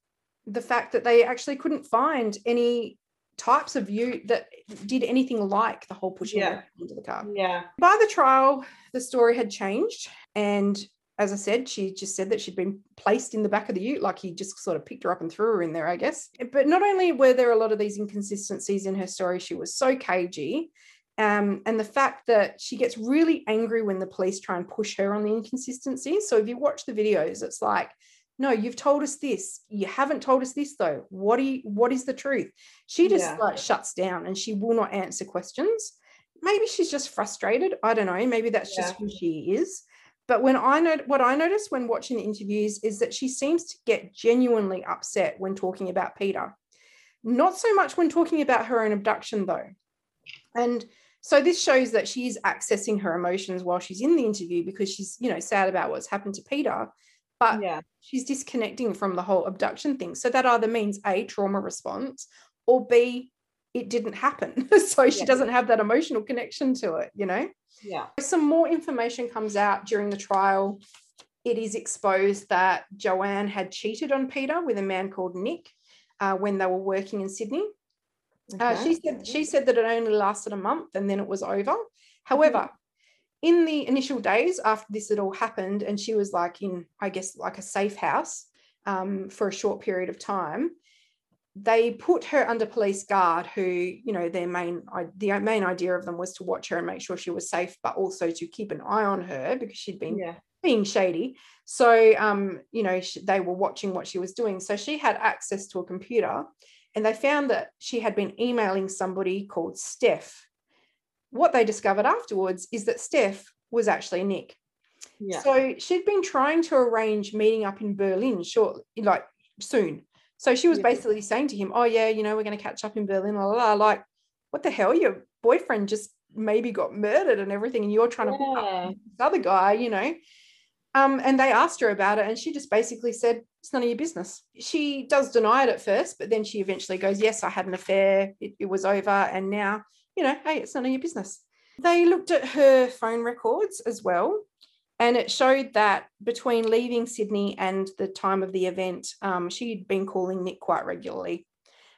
the fact that they actually couldn't find any types of ute that did anything like the whole pushing yeah. into the car. Yeah. By the trial, the story had changed. And as I said, she just said that she'd been placed in the back of the ute, like he just sort of picked her up and threw her in there, I guess. But not only were there a lot of these inconsistencies in her story, she was so cagey. Um, and the fact that she gets really angry when the police try and push her on the inconsistencies. So if you watch the videos, it's like, no, you've told us this. You haven't told us this though. What do you, what is the truth? She just yeah. like shuts down and she will not answer questions. Maybe she's just frustrated. I don't know. Maybe that's yeah. just who she is. But when I know what I notice when watching the interviews is that she seems to get genuinely upset when talking about Peter. Not so much when talking about her own abduction, though. And so this shows that she is accessing her emotions while she's in the interview because she's, you know, sad about what's happened to Peter. But yeah. she's disconnecting from the whole abduction thing. So that either means A, trauma response, or B, it didn't happen. *laughs* so she yeah. doesn't have that emotional connection to it, you know? Yeah. Some more information comes out during the trial. It is exposed that Joanne had cheated on Peter with a man called Nick uh, when they were working in Sydney. Uh, okay. Uh, she said she said that it only lasted a month and then it was over. However, mm-hmm. in the initial days after this had all happened, and she was like in, I guess, like a safe house um, for a short period of time, they put her under police guard who you know their main the main idea of them was to watch her and make sure she was safe but also to keep an eye on her because she'd been yeah. being shady so um you know she, they were watching what she was doing so she had access to a computer and they found that she had been emailing somebody called steph what they discovered afterwards is that steph was actually nick yeah. so she'd been trying to arrange meeting up in berlin short like soon so she was yeah. basically saying to him, Oh, yeah, you know, we're going to catch up in Berlin, la, la, la. Like, what the hell? Your boyfriend just maybe got murdered and everything, and you're trying yeah. to this other guy, you know. Um, and they asked her about it, and she just basically said, It's none of your business. She does deny it at first, but then she eventually goes, Yes, I had an affair. It, it was over. And now, you know, hey, it's none of your business. They looked at her phone records as well. And it showed that between leaving Sydney and the time of the event, um, she'd been calling Nick quite regularly.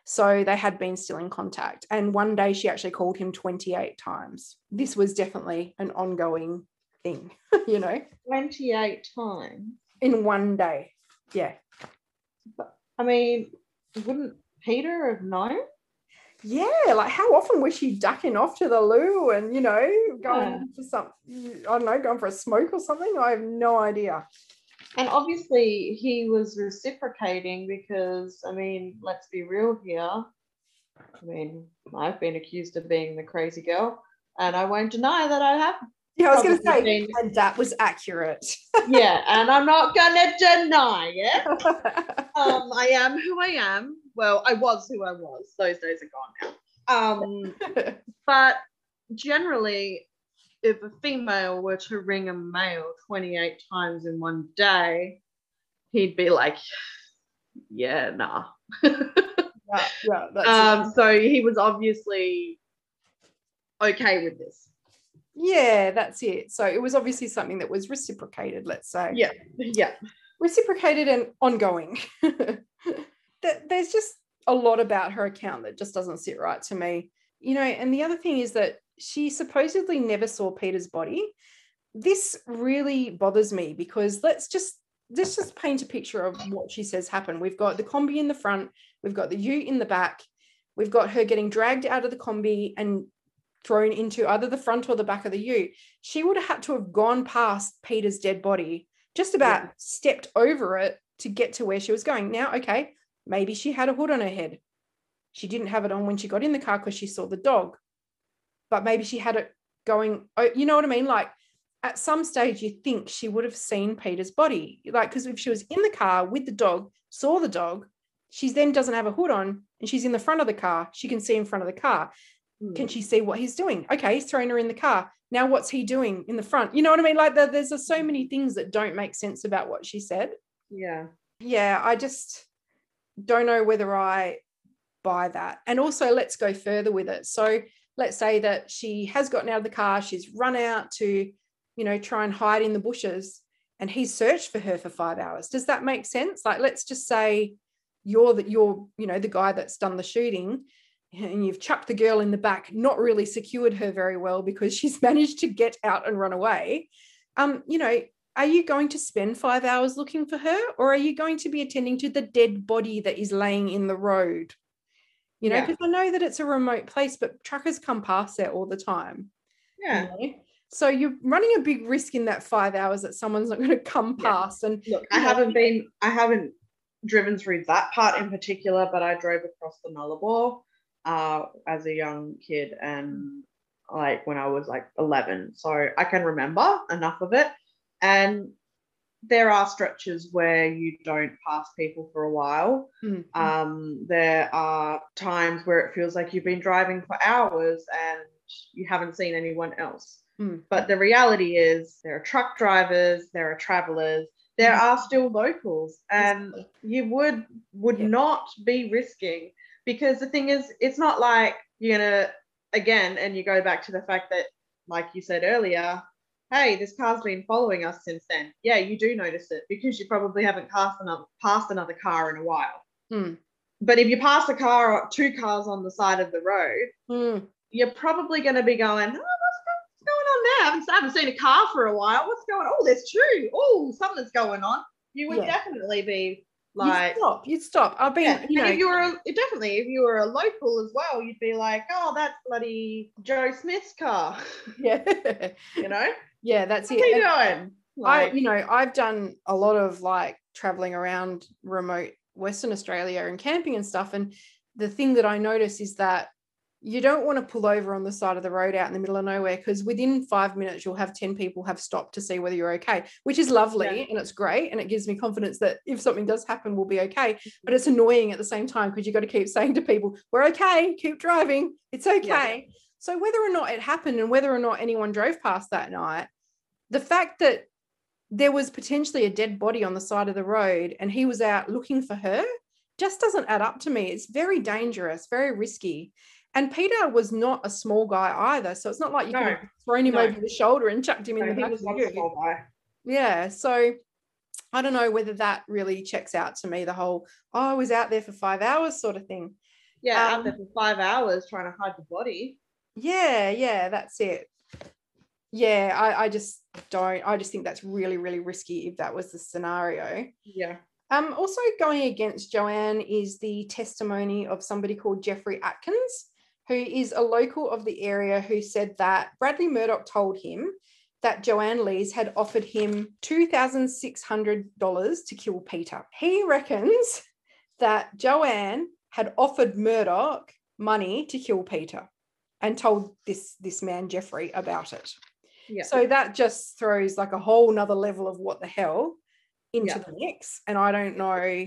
So they had been still in contact. And one day she actually called him 28 times. This was definitely an ongoing thing, *laughs* you know? 28 times? In one day. Yeah. But, I mean, wouldn't Peter have known? yeah, like how often was she ducking off to the loo and you know going yeah. for some I don't know, going for a smoke or something? I have no idea. And obviously he was reciprocating because I mean, let's be real here. I mean, I've been accused of being the crazy girl, and I won't deny that I have. Yeah, I was going to say, been... and that was accurate. *laughs* yeah, and I'm not going to deny it. *laughs* um, I am who I am well, I was who I was. Those days are gone now. Um, *laughs* but generally, if a female were to ring a male 28 times in one day, he'd be like, yeah, nah. yeah, yeah, um, so he was obviously okay with this. Yeah, that's it. So it was obviously something that was reciprocated, let's say. Yeah. Yeah. Reciprocated and ongoing. *laughs* There's just a lot about her account that just doesn't sit right to me. You know, and the other thing is that she supposedly never saw Peter's body. This really bothers me because let's just let's just paint a picture of what she says happened. We've got the Kombi in the front, we've got the ute in the back, we've got her getting dragged out of the Kombi and thrown into either the front or the back of the ute. She would have had to have gone past Peter's dead body, just about yeah. stepped over it to get to where she was going. Now, okay, maybe she had a hood on her head. She didn't have it on when she got in the car because she saw the dog, but maybe she had it going, oh, you know what I mean? Like at some stage, you think she would have seen Peter's body. Like, because if she was in the car with the dog, saw the dog, she then doesn't have a hood on and she's in the front of the car. She can see in front of the car. Mm. Can she see what he's doing? Okay, he's throwing her in the car. Now, what's he doing in the front? You know what I mean? Like, there's so many things that don't make sense about what she said. Yeah. Yeah, I just don't know whether I buy that. And also, let's go further with it. So, let's say that she has gotten out of the car, she's run out to, you know, try and hide in the bushes, and he's searched for her for five hours. Does that make sense? Like, let's just say you're that you're, you know, the guy that's done the shooting and you've chucked the girl in the back, not really secured her very well because she's *laughs* managed to get out and run away. Um, you know, are you going to spend five hours looking for her or are you going to be attending to the dead body that is laying in the road? You know, because yeah. I know that it's a remote place, but truckers come past there all the time. Yeah. You know? So you're running a big risk in that five hours that someone's not going to come past. Yeah. And look, I haven't been, I haven't driven through that part in particular, but I drove across the Nullarbor uh, as a young kid and like when I was like 11. So I can remember enough of it. And there are stretches where you don't pass people for a while. Mm-hmm. Um, there are times where it feels like you've been driving for hours and you haven't seen anyone else. Mm. But the reality is, there are truck drivers, there are travelers, there mm. are still locals, and you would would yeah. not be risking because the thing is, it's not like you're gonna again, and you go back to the fact that, like you said earlier, hey, this car's been following us since then. Yeah, you do notice it because you probably haven't passed another passed another car in a while. Mm. But if you pass a car or two cars on the side of the road, mm. you're probably going to be going, oh, what's, what's going on there? I haven't, I haven't, seen a car for a while. What's going on? Oh, that's true. Oh, something's going on. You would yeah. definitely be like you'd stop. You'd stop. I've been, yeah. you know, if you were a, definitely if you were a local as well, you'd be like, oh, that's bloody Joe Smith's car. *laughs* Yeah, *laughs* you know. Yeah, that's what it. What doing? Like, I, you know, I've done a lot of like traveling around remote Western Australia and camping and stuff, and the thing that I notice is that you don't want to pull over on the side of the road out in the middle of nowhere because within five minutes you'll have 10 people have stopped to see whether you're okay which is lovely yeah. and it's great and it gives me confidence that if something does happen we'll be okay but mm-hmm. it's annoying at the same time because you've got to keep *laughs* saying to people we're okay keep driving it's okay yeah. so whether or not it happened and whether or not anyone drove past that night the fact that there was potentially a dead body on the side of the road and he was out looking for her just doesn't add up to me it's very dangerous very risky and Peter was not a small guy either. So it's not like you no, could have thrown him no. over the shoulder and chucked him no, in the back of the small guy. Yeah. So I don't know whether that really checks out to me, the whole, oh, I was out there for five hours sort of thing. Yeah, um, out there for five hours trying to hide the body. Yeah, yeah, that's it. Yeah, I, I just don't, I just think that's really, really risky if that was the scenario. Yeah. Um, also going against Joanne is the testimony of somebody called Jeffrey Atkins who is a local of the area who said that Bradley Murdoch told him that Joanne Lees had offered him $2,600 to kill Peter. He reckons that Joanne had offered Murdoch money to kill Peter and told this, this man, Jeffrey, about it. Yeah. So that just throws like a whole nother level of what the hell into yeah. the mix. And I don't know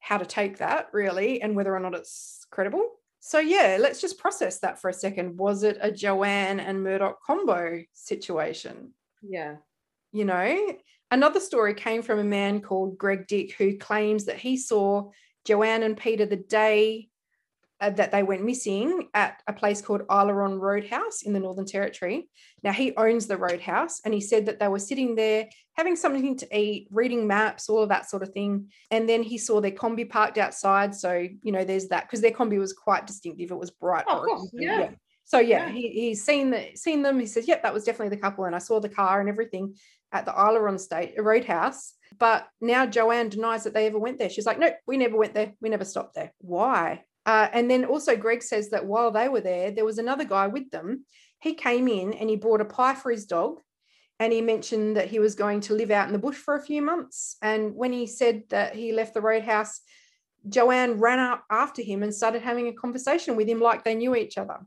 how to take that really and whether or not it's credible. So yeah, let's just process that for a second. Was it a Joanne and Murdoch combo situation? Yeah. You know, another story came from a man called Greg Dick who claims that he saw Joanne and Peter the day uh, that they went missing at a place called Aileron Roadhouse in the Northern Territory. Now, he owns the roadhouse and he said that they were sitting there having something to eat, reading maps, all of that sort of thing. And then he saw their Kombi parked outside. So, you know, there's that because their Kombi was quite distinctive. It was bright oh, orange. Yeah. yeah. So yeah, yeah. He, he's seen the, seen them. He says, "Yep, that was definitely the couple." And I saw the car and everything at the Aileron State Roadhouse. But now Joanne denies that they ever went there. She's like, "Nope, we never went there. We never stopped there. Why?" Uh, and then also Greg says that while they were there, there was another guy with them. He came in and he brought a pie for his dog. And he mentioned that he was going to live out in the bush for a few months. And when he said that he left the roadhouse, Joanne ran up after him and started having a conversation with him like they knew each other.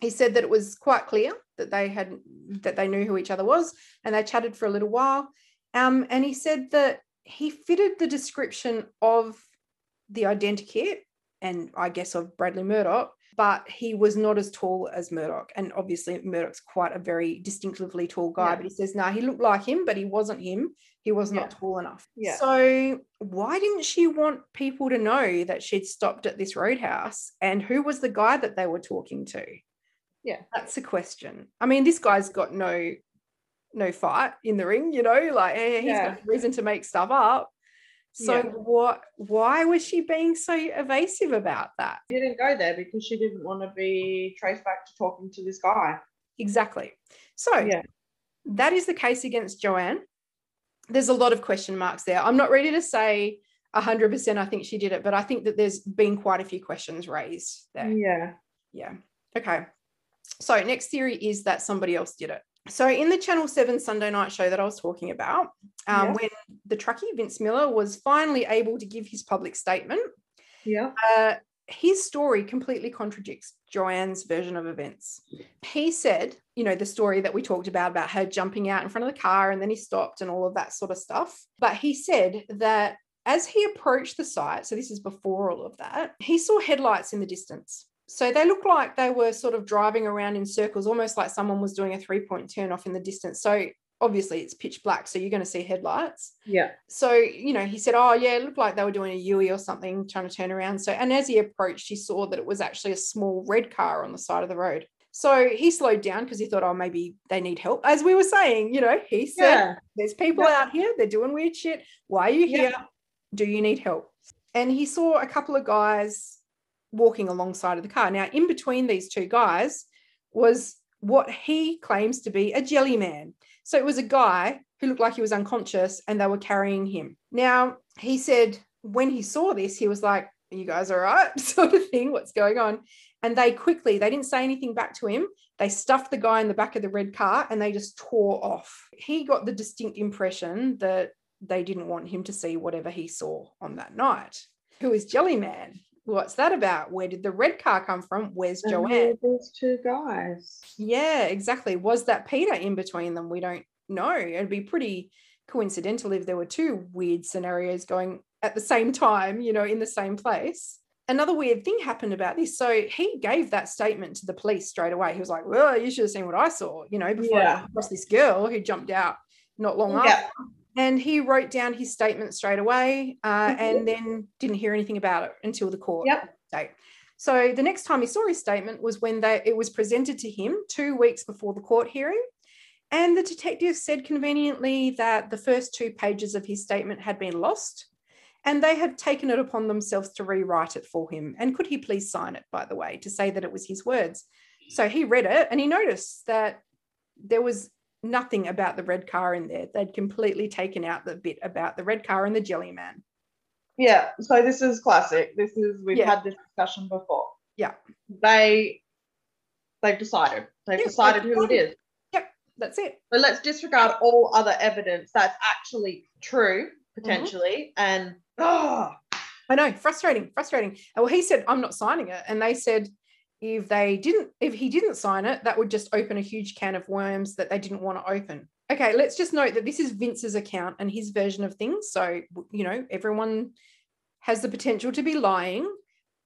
He said that it was quite clear that they had that they knew who each other was, and they chatted for a little while. Um, and he said that he fitted the description of the identikit and I guess of Bradley Murdoch, but he was not as tall as Murdoch. And obviously, Murdoch's quite a very distinctively tall guy. Yeah. But he says, no, nah, he looked like him, but he wasn't him. He was not tall enough. Yeah. So, why didn't she want people to know that she'd stopped at this roadhouse and who was the guy that they were talking to? Yeah. That's a question. I mean, this guy's got no no fight in the ring, you know, like eh, he's yeah. got reason to make stuff up. So yeah. what why was she being so evasive about that? She didn't go there because she didn't want to be traced back to talking to this guy. Exactly. So yeah. that is the case against Joanne. There's a lot of question marks there. I'm not ready to say 100% I think she did it, but I think that there's been quite a few questions raised there. Yeah. Yeah. Okay. So next theory is that somebody else did it so in the Channel 7 Sunday night show that I was talking about, um, yeah. when the truckie, Vince Millar, was finally able to give his public statement, yeah. Uh, his story completely contradicts Joanne's version of events. He said, you know, the story that we talked about, about her jumping out in front of the car and then he stopped and all of that sort of stuff. But he said that as he approached the site, so this is before all of that, he saw headlights in the distance. So they looked like they were sort of driving around in circles, almost like someone was doing a three point turn off in the distance. So obviously it's pitch black, so you're going to see headlights. Yeah. So, you know, he said, Oh, yeah, it looked like they were doing a U-ey or something, trying to turn around. So, and as he approached, he saw that it was actually a small red car on the side of the road. So he slowed down because he thought, oh, maybe they need help. As we were saying, you know, he said, yeah. there's people yeah. out here, they're doing weird shit. Why are you here? Yeah. Do you need help? And he saw a couple of guys walking alongside of the car. Now, in between these two guys was what he claims to be a jelly man. So it was a guy who looked like he was unconscious and they were carrying him. Now, he said when he saw this, he was like, you guys all right? *laughs* sort of thing, what's going on? And they quickly, they didn't say anything back to him. They stuffed the guy in the back of the red car and they just tore off. He got the distinct impression that they didn't want him to see whatever he saw on that night. Who is Jelly Man? What's that about? Where did the red car come from? Where's and Joanne? These two guys. Yeah, exactly. Was that Peter in between them? We don't know. It'd be pretty coincidental if there were two weird scenarios going at the same time, you know, in the same place. Another weird thing happened about this. So he gave that statement to the police straight away. He was like, Well, you should have seen what I saw, you know, before yeah. I this girl who jumped out not long yeah. after and he wrote down his statement straight away uh, mm-hmm. and then didn't hear anything about it until the court yep. date. So the next time he saw his statement was when they, it was presented to him two weeks before the court hearing. And the detective said conveniently that the first two pages of his statement had been lost and they had taken it upon themselves to rewrite it for him. And could he please sign it, by the way, to say that it was his words? So he read it and he noticed that there was nothing about the red car in there. They'd completely taken out the bit about the red car and the jelly man. Yeah, so this is classic. This is we've yeah. had this discussion before. Yeah. They they've decided. They've yeah, decided who it is. Yep, that's it. But let's disregard all other evidence that's actually true, potentially. Mm-hmm. And oh I know, frustrating, frustrating. And well, he said, I'm not signing it. And they said, if they didn't if he didn't sign it that would just open a huge can of worms that they didn't want to open. Okay let's just note that this is vince's account and his version of things so you know everyone has the potential to be lying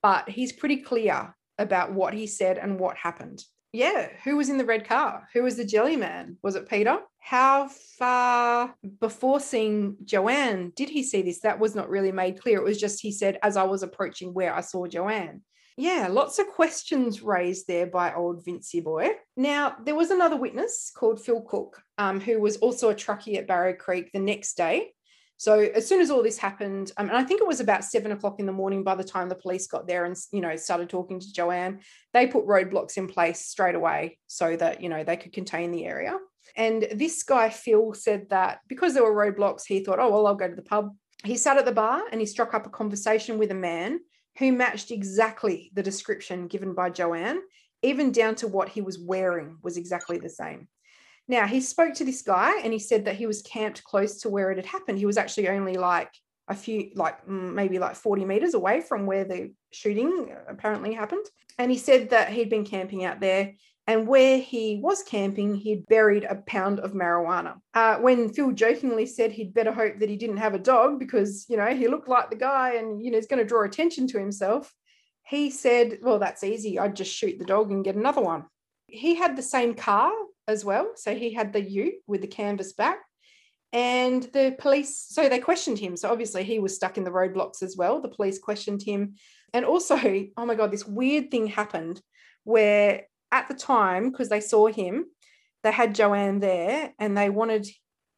but he's pretty clear about what he said and what happened. Yeah who was in the red car? Who was the jelly man? Was it peter? How far before seeing joanne did he see this? That was not really made clear. It was just he said as i was approaching where i saw joanne Yeah, lots of questions raised there by old Vincey boy. Now, there was another witness called Phil Cook, um, who was also a truckie at Barrow Creek the next day. So as soon as all this happened, um, and I think it was about seven o'clock in the morning by the time the police got there and you know started talking to Joanne, they put roadblocks in place straight away so that you know they could contain the area. And this guy Phil said that because there were roadblocks, he thought, oh well, I'll go to the pub. He sat at the bar and he struck up a conversation with a man who matched exactly the description given by Joanne, even down to what he was wearing was exactly the same. Now, he spoke to this guy and he said that he was camped close to where it had happened. He was actually only like a few, like mm, maybe like 40 meters away from where the shooting apparently happened. And he said that he'd been camping out there and where he was camping, he'd buried a pound of marijuana. Uh, when Phil jokingly said he'd better hope that he didn't have a dog because, you know, he looked like the guy and, you know, he's going to draw attention to himself, he said, Well, that's easy. I'd just shoot the dog and get another one. He had the same car as well. So he had the ute with the canvas back. And the police, so they questioned him. So obviously he was stuck in the roadblocks as well. The police questioned him. And also, oh my God, this weird thing happened where at the time, because they saw him, they had Joanne there and they wanted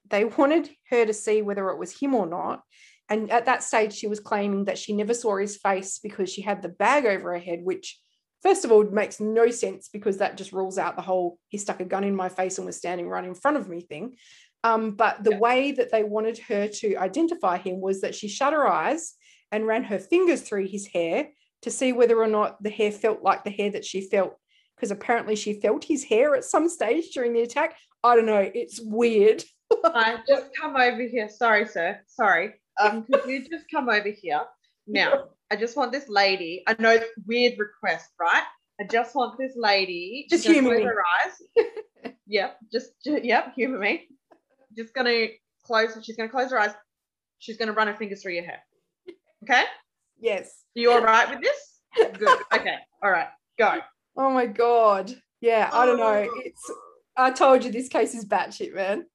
they *laughs* wanted her to see whether it was him or not. And at that stage, she was claiming that she never saw his face because she had the bag over her head, which first of all makes no sense because that just rules out the whole he stuck a gun in my face and was standing right in front of me thing. Um, but the yeah. way that they wanted her to identify him was that she shut her eyes and ran her fingers through his hair to see whether or not the hair felt like the hair that she felt because apparently she felt his hair at some stage during the attack. I don't know. It's weird. *laughs* I just come over here. Sorry, sir. Sorry. Um, could you just come over here now? I just want this lady. I know weird request, right? I just want this lady. Just humor me. Her eyes. *laughs* yep. Just, just yep. Humor me. Just gonna close. She's gonna close her eyes. She's gonna run her fingers through your hair. Okay. Yes. Are you all right with this? Good. Okay. All right. Go. Oh my god. Yeah. I don't know. Oh. It's. I told you this case is batshit, man.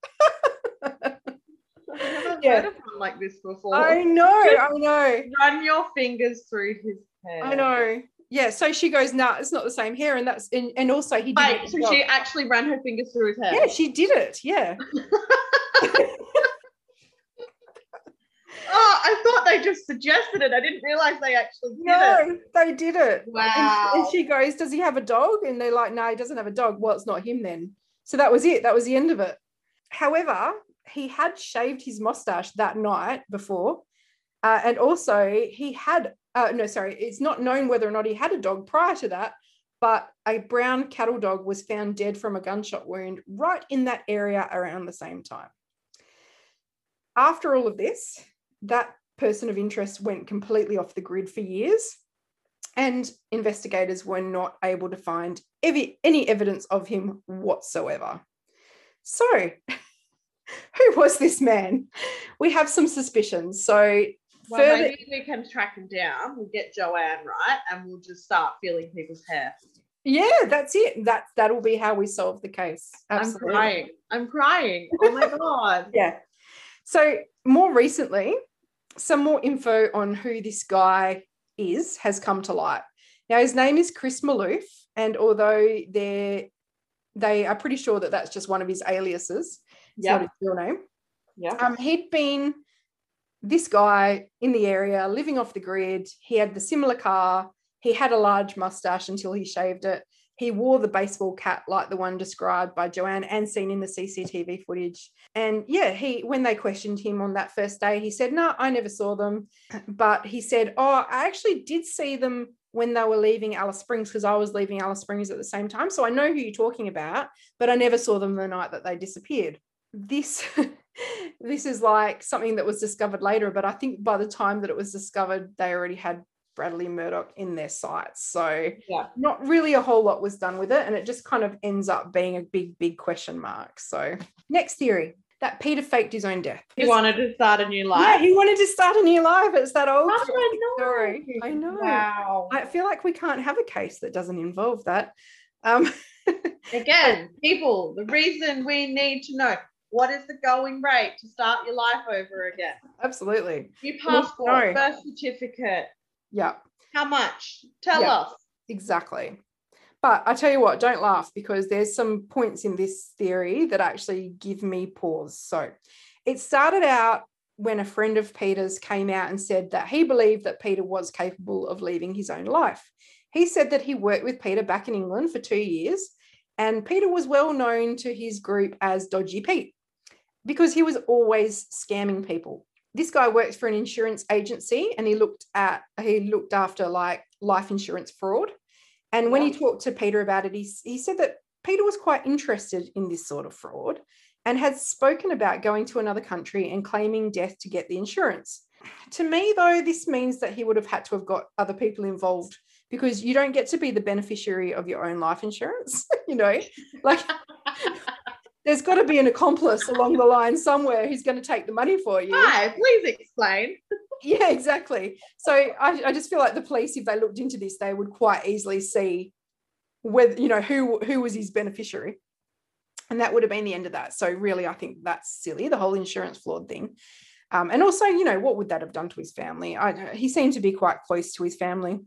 I've yeah. heard of one like this before. I know, Just I know. Run your fingers through his hair. I know. Yeah, so she goes, nah, it's not the same hair, and that's and, and also he did. Wait, so she actually ran her fingers through his hair. Yeah, she did it. Yeah. *laughs* oh, I thought they just suggested it. I didn't realize they actually did no, it. they did it. Wow. And, and she goes, Does he have a dog? And they're like, No, he doesn't have a dog. Well, it's not him then. So that was it. That was the end of it. However, he had shaved his mustache that night before. Uh, and also, he had, uh, no, sorry, it's not known whether or not he had a dog prior to that, but a brown cattle dog was found dead from a gunshot wound right in that area around the same time. After all of this, that person of interest went completely off the grid for years, and investigators were not able to find any, any evidence of him whatsoever. So, *laughs* who was this man? We have some suspicions. So well, further... maybe we can track him down. We'll get Joanne right, and we'll just start feeling people's hair. Yeah, that's it. That that'll be how we solve the case. Absolutely. I'm crying. I'm crying. Oh my *laughs* god. yeah. So more recently, some more info on who this guy is has come to light. Now his name is Chris Maloof, and although they're they are pretty sure that that's just one of his aliases, yeah. not his real name. Yeah. Um, he'd been this guy in the area living off the grid. He had the similar car. He had a large mustache until he shaved it. He wore the baseball cap like the one described by Joanne and seen in the CCTV footage. And yeah, he when they questioned him on that first day, he said, "No, I never saw them." *clears throat* But he said, "Oh, I actually did see them when they were leaving Alice Springs because I was leaving Alice Springs at the same time. So I know who you're talking about, but I never saw them the night that they disappeared." this *laughs* this is like something that was discovered later but i think by the time that it was discovered they already had bradley murdoch in their sights so yeah not really a whole lot was done with it and it just kind of ends up being a big big question mark so next theory that Peter faked his own death. He wanted to start a new life. Yeah, he wanted to start a new life. It's that old I story. I know. Wow. I feel like we can't have a case that doesn't involve that. Um, *laughs* Again, people, the reason we need to know what is the going rate to start your life over again? Absolutely. Your passport, birth certificate. Yeah. How much? Tell yeah, us. Exactly. But I tell you what, don't laugh because there's some points in this theory that actually give me pause. So it started out when a friend of Peter's came out and said that he believed that Peter was capable of leaving his own life. He said that he worked with Peter back in England for two years, and Peter was well known to his group as Dodgy Pete because he was always scamming people. This guy works for an insurance agency and he looked at he looked after like life insurance fraud. And when he talked to Peter about it, he, he said that Peter was quite interested in this sort of fraud and had spoken about going to another country and claiming death to get the insurance. To me, though, this means that he would have had to have got other people involved because you don't get to be the beneficiary of your own life insurance, *laughs* you know? Like *laughs* there's got to be an accomplice along the line somewhere who's going to take the money for you. Hi, please explain. *laughs* yeah, exactly. So I, I just feel like the police, if they looked into this, they would quite easily see whether you know who who was his beneficiary, and that would have been the end of that. So really, I think that's silly. The whole insurance fraud thing. Um, and also, you know, what would that have done to his family? I, he seemed to be quite close to his family.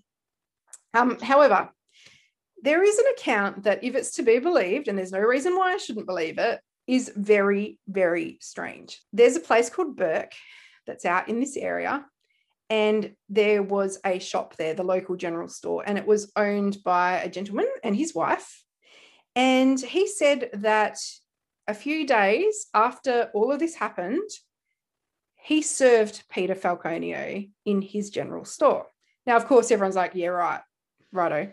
Um, however, there is an account that, if it's to be believed, and there's no reason why I shouldn't believe it, is very, very strange. There's a place called Bourke that's out in this area. And there was a shop there, the local general store, and it was owned by a gentleman and his wife. And he said that a few days after all of this happened, he served Peter Falconio in his general store. Now, of course, everyone's like, yeah, right, righto.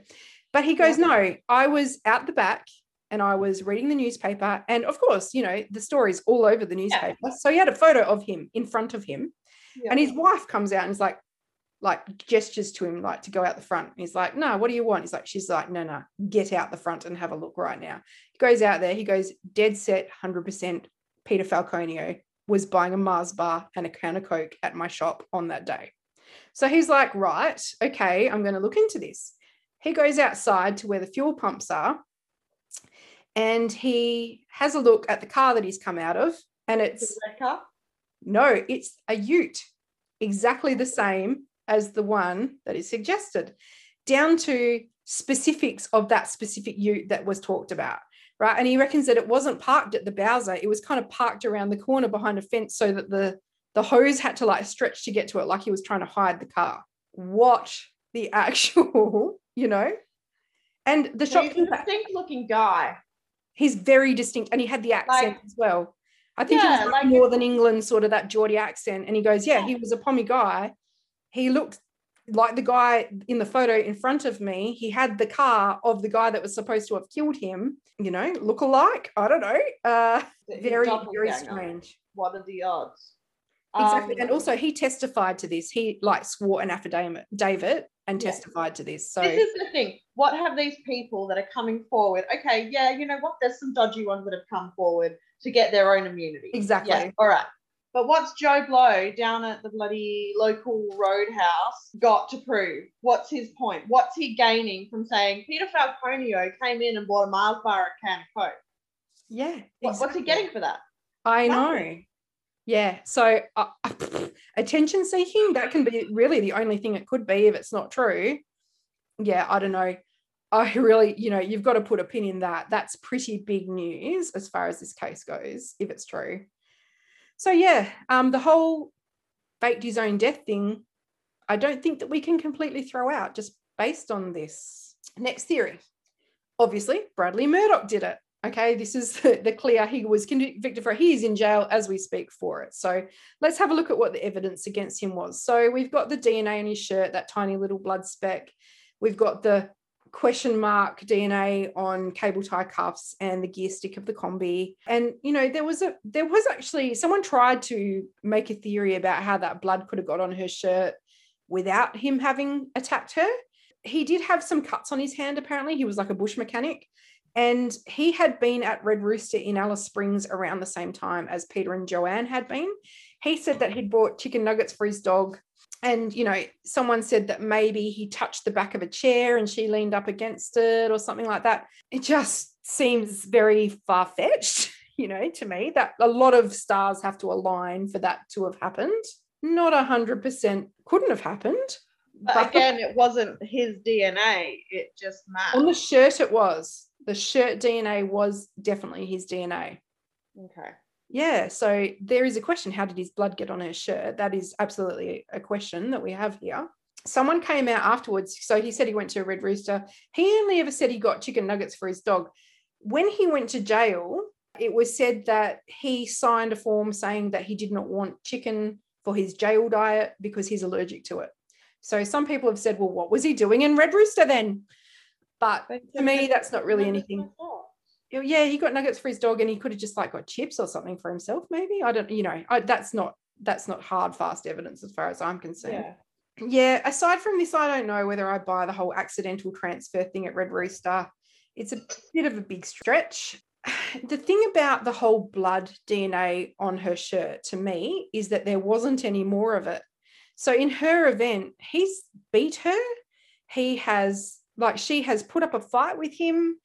But he goes, no, I was out the back and I was reading the newspaper. And of course, you know, the story's all over the newspaper. Yeah. So he had a photo of him in front of him. Yeah. And his wife comes out and is like, like gestures to him like to go out the front. He's like, no, what do you want? He's like, she's like, no, no, get out the front and have a look right now. He goes out there, he goes dead set, 100% Peter Falconio was buying a Mars bar and a can of Coke at my shop on that day. So he's like, right, okay, I'm going to look into this. He goes outside to where the fuel pumps are and he has a look at the car that he's come out of and it's no, it's a ute, exactly the same as the one that is suggested, down to specifics of that specific ute that was talked about. Right. And he reckons that it wasn't parked at the Bowser, it was kind of parked around the corner behind a fence so that the, the hose had to like stretch to get to it, like he was trying to hide the car. What the *laughs* actual, you know? And the shop. He's a distinct looking guy. He's very distinct and he had the accent like, as well. I think yeah, he was like Northern England, sort of that Geordie accent. And he goes, Yeah, he was a pommy guy. He looked like the guy in the photo in front of me. He had the car of the guy that was supposed to have killed him, you know, look alike. I don't know. Uh, very, very strange. What are the odds? Exactly. Um, and also he testified to this. He like swore an affidavit David and testified to this. So this is the thing. What have these people that are coming forward? Okay, yeah, you know what? There's some dodgy ones that have come forward to get their own immunity. Exactly. Yeah, all right. But what's Joe Blow down at the bloody local roadhouse got to prove? What's his point? What's he gaining from saying Peter Falconio came in and bought a Mars bar, can Coke? Yeah. Exactly. What's he getting for that? I know. Yeah. So uh, *laughs* attention seeking, that can be really the only thing it could be if it's not true. Yeah, I don't know. *laughs* I really, you know, you've got to put a pin in that. That's pretty big news as far as this case goes, if it's true. So yeah, um, the whole faked his own death thing, I don't think that we can completely throw out just based on this. Next theory. Obviously, Bradley Murdoch did it. Okay, this is *laughs* the, clear he was convicted for. He is in jail as we speak for it. So let's have a look at what the evidence against him was. So we've got the DNA on his shirt, that tiny little blood speck. We've got the question mark DNA on cable tie cuffs and the gear stick of the Kombi. And you know, there was a there was actually someone tried to make a theory about how that blood could have got on her shirt without him having attacked her. He did have some cuts on his hand, apparently. He was like a bush mechanic. And he had been at Red Rooster in Alice Springs around the same time as Peter and Joanne had been. He said that he'd bought chicken nuggets for his dog. And, you know, someone said that maybe he touched the back of a chair and she leaned up against it or something like that. It just seems very far fetched, *laughs* you know, to me that a lot of stars have to align for that to have happened. Not 100% couldn't have happened. But, but again, it wasn't his DNA. It just matched. On the shirt, it was. The shirt DNA was definitely his DNA. Okay. Yeah. So there is a question how did his blood get on her shirt? That is absolutely a question that we have here. Someone came out afterwards. So he said he went to a Red Rooster. He only ever said he got chicken nuggets for his dog. When he went to jail, it was said that he signed a form saying that he did not want chicken for his jail diet because he's allergic to it. So some people have said, well, what was he doing in Red Rooster then? But to me, that's not really anything. Yeah, he got nuggets for his dog, and he could have just like got chips or something for himself. Maybe I don't. You know, I, that's not that's not hard fast evidence as far as I'm concerned. Yeah. yeah. Aside from this, I don't know whether I buy the whole accidental transfer thing at Red Rooster. It's a bit of a big stretch. *sighs* The thing about the whole blood DNA on her shirt to me is that there wasn't any more of it. So in her event, he's beat her. He has like she has put up a fight with him.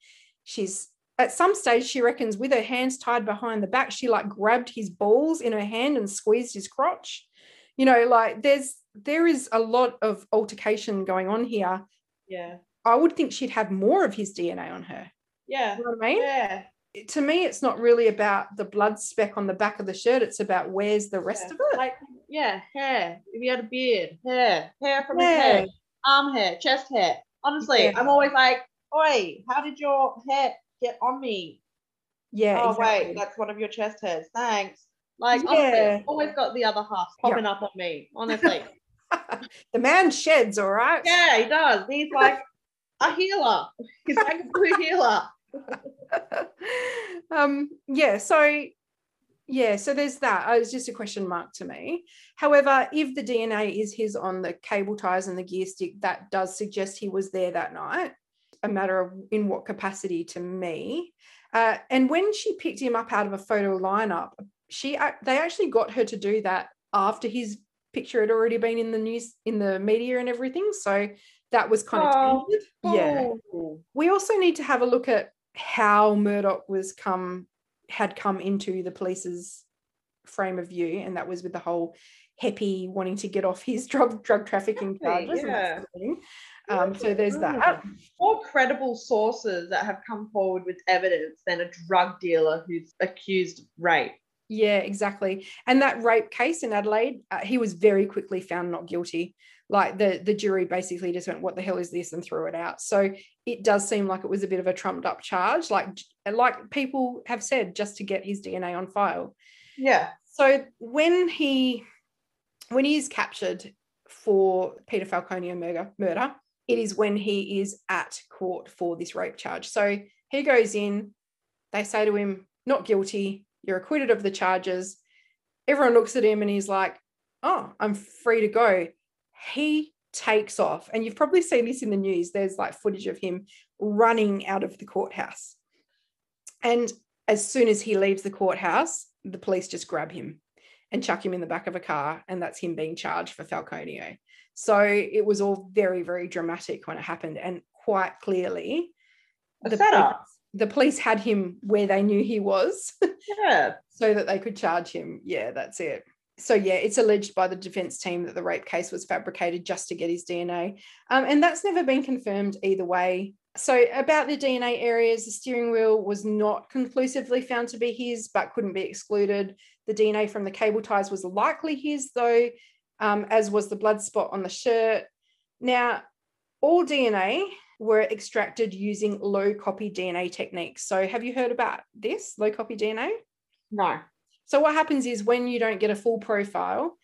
She's at some stage, she reckons, with her hands tied behind the back, she like grabbed his balls in her hand and squeezed his crotch. You know, like there's there is a lot of altercation going on here. Yeah. I would think she'd have more of his DNA on her. Yeah. You know what I mean? Yeah. To me, it's not really about the blood speck on the back of the shirt. It's about where's the rest yeah. of it. Like, yeah, hair. If you had a beard, hair, hair from yeah. his head, arm hair, chest hair. Honestly, yeah. I'm always like, oi, how did your hair get on me? Yeah. Oh, exactly. wait, that's one of your chest hairs. Thanks. Like, yeah. honestly, always got the other half popping up on me, honestly. *laughs* the man sheds, all right. Yeah, he does. He's like a heeler. He's like a blue heeler. *laughs* um, yeah, so yeah, so there's that. Uh, it's just a question mark to me. However, if the DNA is his on the cable ties and the gear stick, that does suggest he was there that night. A matter of in what capacity to me. Uh, and when she picked him up out of a photo lineup, she they actually got her to do that after his picture had already been in the news in the media and everything. So that was kind oh, of Oh. Yeah. We also need to have a look at how Murdoch was come had come into the police's frame of view, and that was with the whole Hepi wanting to get off his *laughs* drug drug trafficking charges. Yeah. Um, so there's that. More credible sources that have come forward with evidence than a drug dealer who's accused rape. Yeah, exactly. And that rape case in Adelaide, uh, he was very quickly found not guilty. Like the the jury basically just went, "What the hell is this?" and threw it out. So it does seem like it was a bit of a trumped up charge, like like people have said, just to get his DNA on file. Yeah. So when he when he is captured for Peter Falconio murder, murder, it is when he is at court for this rape charge. So he goes in, they say to him, not guilty, you're acquitted of the charges. Everyone looks at him and he's like, oh, I'm free to go. He takes off. And you've probably seen this in the news. There's like footage of him running out of the courthouse. And as soon as he leaves the courthouse, the police just grab him and chuck him in the back of a car. And that's him being charged for Falconio. So it was all very, very dramatic when it happened. And quite clearly, the police, the police had him where they knew he was. *laughs* Yeah. so that they could charge him. Yeah, that's it so yeah, it's alleged by the defense team that the rape case was fabricated just to get his DNA, um, and that's never been confirmed either way. So about the DNA areas, the steering wheel was not conclusively found to be his, but couldn't be excluded. The DNA from the cable ties was likely his, though, um, as was the blood spot on the shirt. Now, all DNA were extracted using low copy DNA techniques. So, have you heard about this low copy DNA? No. So what happens is when you don't get a full profile,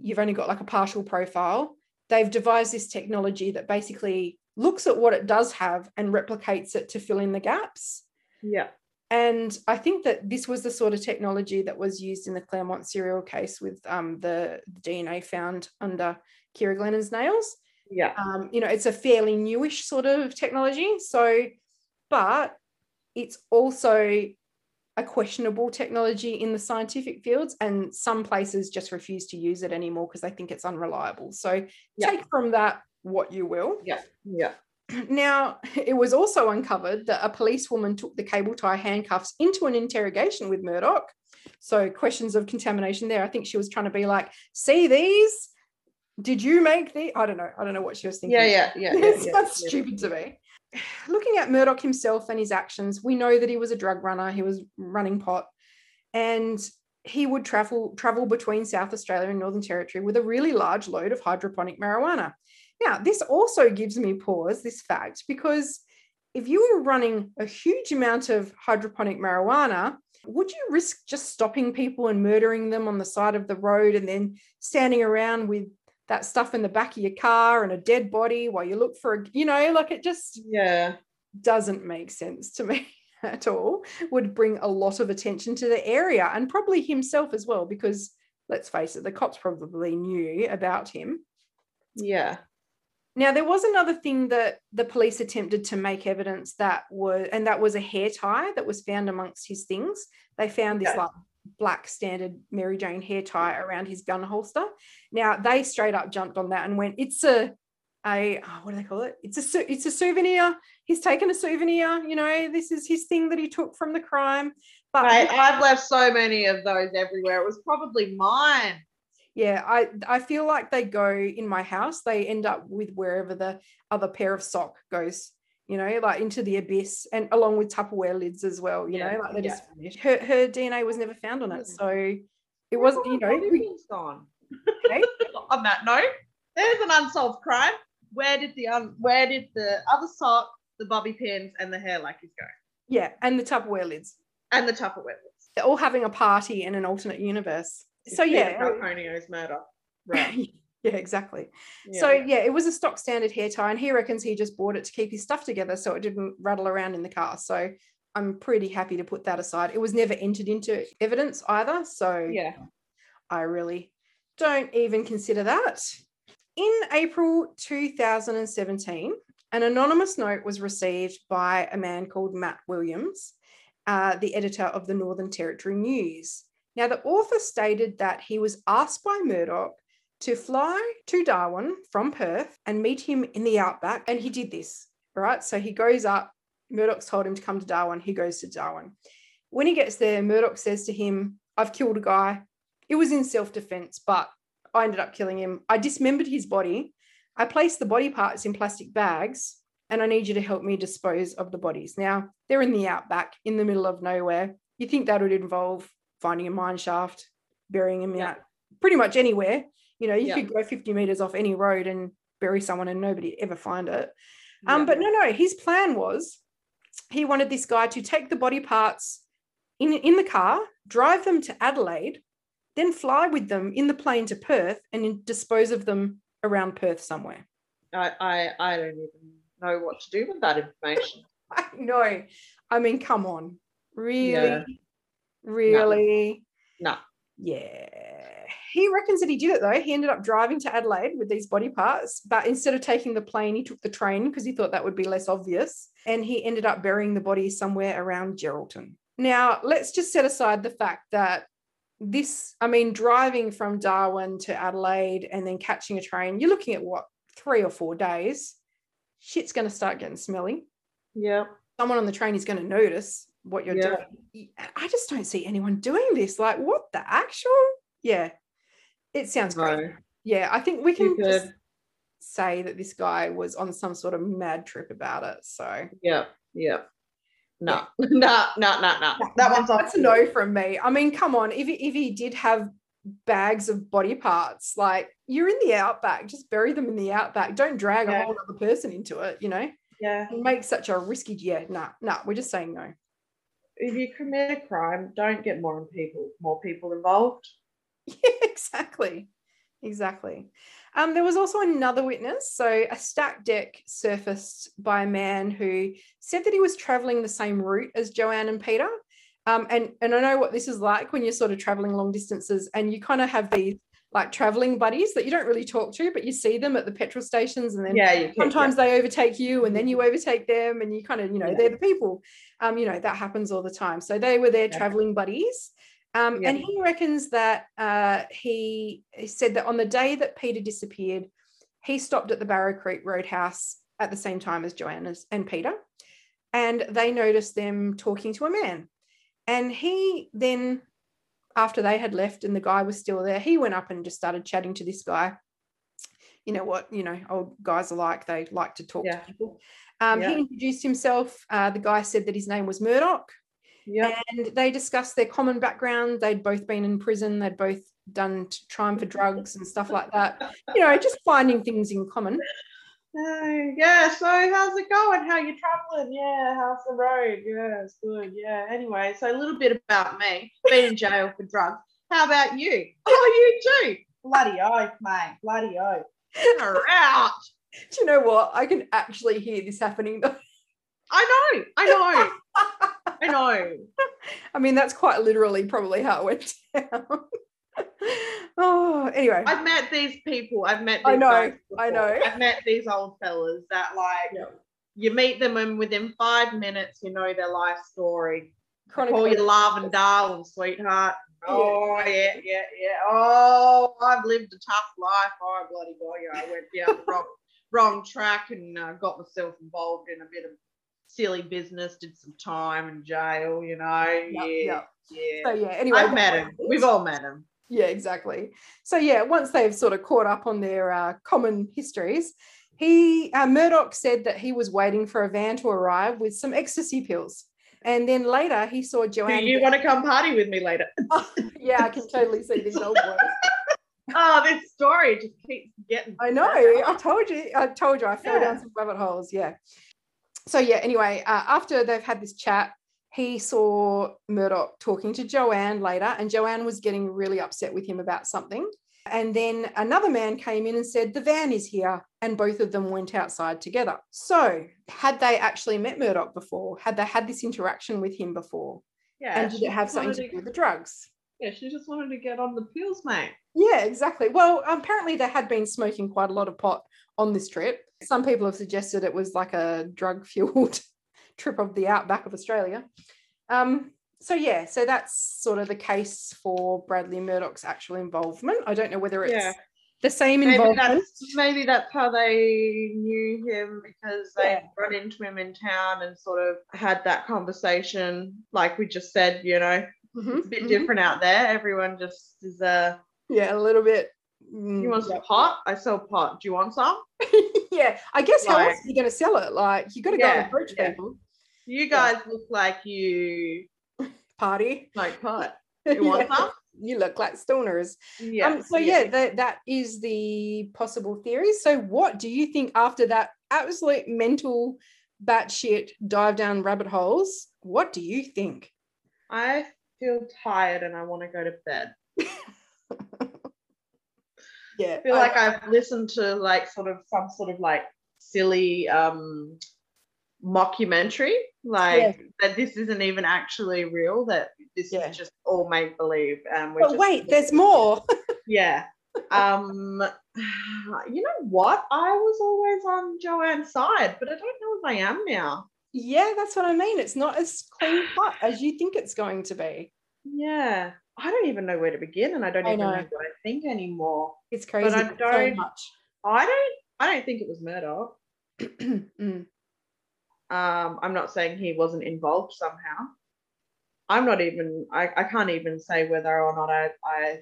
you've only got like a partial profile. They've devised this technology that basically looks at what it does have and replicates it to fill in the gaps. Yeah. And I think that this was the sort of technology that was used in the Claremont serial case with um, the, the DNA found under Ciara Glennon's nails. Yeah. Um, you know, it's a fairly newish sort of technology. So, but it's also a questionable technology in the scientific fields and some places just refuse to use it anymore because they think it's unreliable so yeah. take from that what you will yeah yeah *clears throat* now *laughs* it was also uncovered that a policewoman took the cable tie handcuffs into an interrogation with murdoch so questions of contamination there i think she was trying to be like see these did you make the? I don't know. I don't know what she was thinking. Yeah, yeah, yeah. yeah, *laughs* yeah, sounds yeah. stupid to me. Looking at Murdoch himself and his actions, we know that he was a drug runner. He was running pot, and he would travel travel between South Australia and Northern Territory with a really large load of hydroponic marijuana. Now, this also gives me pause. This fact because if you were running a huge amount of hydroponic marijuana, would you risk just stopping people and murdering them on the side of the road and then standing around with that stuff in the back of your car and a dead body while you look for a, you know, like it just Yeah. doesn't make sense to me *laughs* at all. Would bring a lot of attention to the area and probably himself as well, because let's face it, the cops probably knew about him. Yeah. Now, there was another thing that the police attempted to make evidence that was, and that was a hair tie that was found amongst his things. They found this Okay. like black standard Mary Jane hair tie around his gun holster. Now, they straight up jumped on that and went, "It's a, a oh, what do they call it? It's a, it's a souvenir. He's taken a souvenir. You know, this is his thing that he took from the crime." But I've left so many of those everywhere. It was probably mine. yeah i i feel like they go in my house they end up with wherever the other pair of sock goes you know like into the abyss and along with tupperware lids as well you Yeah, know like they yeah. just finished her, her dna was never found on it Mm. so it wasn't you know we- gone. okay, *laughs* On that note, there's an unsolved crime. Where did the un- where did the other sock, the bobby pins, and the hair lackeys go? yeah and the tupperware lids And the Tupperware lids. they're all having a party in an alternate universe so yeah Falconio's murder. *laughs* Right. Yeah exactly Yeah. So yeah, it was a stock standard hair tie, and he reckons he just bought it to keep his stuff together so it didn't rattle around in the car. So I'm pretty happy to put that aside. It was never entered into evidence either, so yeah. I really don't even consider that. In April 2017, an anonymous note was received by a man called Matt Williams, uh, the editor of the Northern Territory News. Now, the author stated that he was asked by Murdoch to fly to Darwin from Perth and meet him in the outback, and he did this, right? So he goes up, Murdoch's told him to come to Darwin, he goes to Darwin. When he gets there, Murdoch says to him, I've killed a guy. It was in self defense, but I ended up killing him. I dismembered his body. I placed the body parts in plastic bags, and I need you to help me dispose of the bodies. Now, they're in the outback, in the middle of nowhere. You think that would involve finding a mine shaft, burying him Yeah. out pretty much anywhere. You know, you Yeah. could go 50 meters off any road and bury someone and nobody ever find it. Um, Yeah. But no, no, his plan was he wanted this guy to take the body parts in, in the car, drive them to Adelaide, then fly with them in the plane to Perth and dispose of them around Perth somewhere. I, I I don't even know what to do with that information. *laughs* I know. I mean, come on. Really? Yeah. Really? No. Yeah. He reckons that he did it though. He ended up driving to Adelaide with these body parts, but instead of taking the plane, he took the train because he thought that would be less obvious. And he ended up burying the body somewhere around Geraldton. Now, let's just set aside the fact that this, I mean, driving from Darwin to Adelaide and then catching a train, you're looking at what, three or four days. Shit's going to start getting smelly. Yeah. Someone on the train is going to notice what you're Yeah. doing. I just don't see anyone doing this. Like, what the actual? Yeah, it sounds great. No. Yeah, I think we can just say that this guy was on some sort of mad trip about it. So Yeah. Yeah. No. No. No. No. No. That one's off. that's a no from me. I mean, come on, if he, if he did have bags of body parts, like you're in the outback, just bury them in the outback. Don't drag Yeah. a whole other person into it. You know, Yeah. make such a risky. Yeah, no, no, we're just saying no. If you commit a crime, don't get more people more people involved. *laughs* Yeah, exactly. Exactly. Um, there was also another witness. So, a stack deck surfaced by a man who said that he was traveling the same route as Joanne and Peter. Um, and, and I know what this is like when you're sort of traveling long distances and you kind of have these like traveling buddies that you don't really talk to, but you see them at the petrol stations and then Yeah. Can, sometimes they overtake you and then you overtake them and you kind of you know Yeah. they're the people um you know that happens all the time so they were their Yeah. traveling buddies um Yeah. and he reckons that uh he, he said that on the day that peter disappeared he stopped at the barrow creek roadhouse at the same time as joanna and peter and they noticed them talking to a man and he then after they had left and the guy was still there he went up and just started chatting to this guy. You know what you know old guys are like they like to talk Yeah. to people. Um, Yeah. he introduced himself uh, the guy said that his name was murdoch. Yeah. and they discussed their common background. They'd both been in prison. They'd both done time for drugs and stuff like that. You know just finding things in common Yeah, so how's it going? How you traveling? Yeah, how's the road? Yeah, it's good. Yeah. Anyway, so a little bit about me. Been in jail for drugs. How about you? Oh, you too. Bloody oath, mate. Bloody oath. Out. do you know what i can actually hear this happening though I know. I know. *laughs* I know. i mean that's quite literally probably how it went down *laughs* oh anyway I've met these people. I've met. I know, I know. I've met these old fellas that like Yeah. you meet them and within five minutes you know their life story. chronic Call you love and darling, sweetheart. Oh yeah, yeah, yeah. Oh, I've lived a tough life. Oh bloody boy, I went down the wrong, *laughs* wrong track and uh, got myself involved in a bit of silly business. Did some time in jail, you know. Yeah, yeah, yeah. so yeah anyway I've met him. We've all met him. Yeah exactly so yeah once they've sort of caught up on their uh, common histories he uh, murdoch said that he was waiting for a van to arrive with some ecstasy pills and then later he saw Joanne. Do you want to come party with me later? *laughs* yeah i can totally see these old boys *laughs* Oh, this story just keeps getting. I know. I told you. I told you. I fell down some rabbit holes. Yeah. So yeah. Anyway, uh, after they've had this chat, he saw Murdoch talking to Joanne later, and Joanne was getting really upset with him about something. And then another man came in and said, The van is here. And both of them went outside together. So, had they actually met Murdoch before? Had they had this interaction with him before? Yeah. and did it have something wanted to do with the drugs? Yeah, she just wanted to get on the pills, mate. Yeah, exactly. Well, apparently they had been smoking quite a lot of pot on this trip. Some people have suggested it was like a drug fueled trip of the outback of Australia. Um, so yeah, so that's sort of the case for Bradley Murdoch's actual involvement. I don't know whether it's Yeah. the same Maybe involvement. that's maybe that's how they knew him because they Yeah. run into him in town and sort of had that conversation, like we just said. You know, Mhm, it's a bit mhm. different out there. Everyone just is uh Yeah, a little bit. Mm, You want some yeah. pot? I sell pot. Do you want some? *laughs* yeah, I guess how else are you going to sell it? Like you got to go Yeah, and approach yeah. people. You guys look like you *laughs* Party. Like pot. *laughs* You want Yeah, some? You look like stoners. Yeah. Um, so yeah, that that is the possible theory. So what do you think after that absolute mental batshit dive down rabbit holes? What do you think? I feel tired and I want to go to bed. Yeah, I feel like I've listened to like sort of some sort of like silly um mockumentary, like that this isn't even actually real, that this Yeah. is just all make believe. And but just wait, there's more. *laughs* yeah. Um *sighs* you know what? I was always on Joanne's side, but I don't know if I am now. yeah, that's what I mean. It's not as clean cut as you think it's going to be. Yeah. I don't even know where to begin and I don't I even know. know. what I think anymore. It's crazy. I so don't- much. I don't I don't think it was Murdoch. *clears throat* Mm, Um, I'm not saying he wasn't involved somehow. I'm not even, I, I can't even say whether or not I, I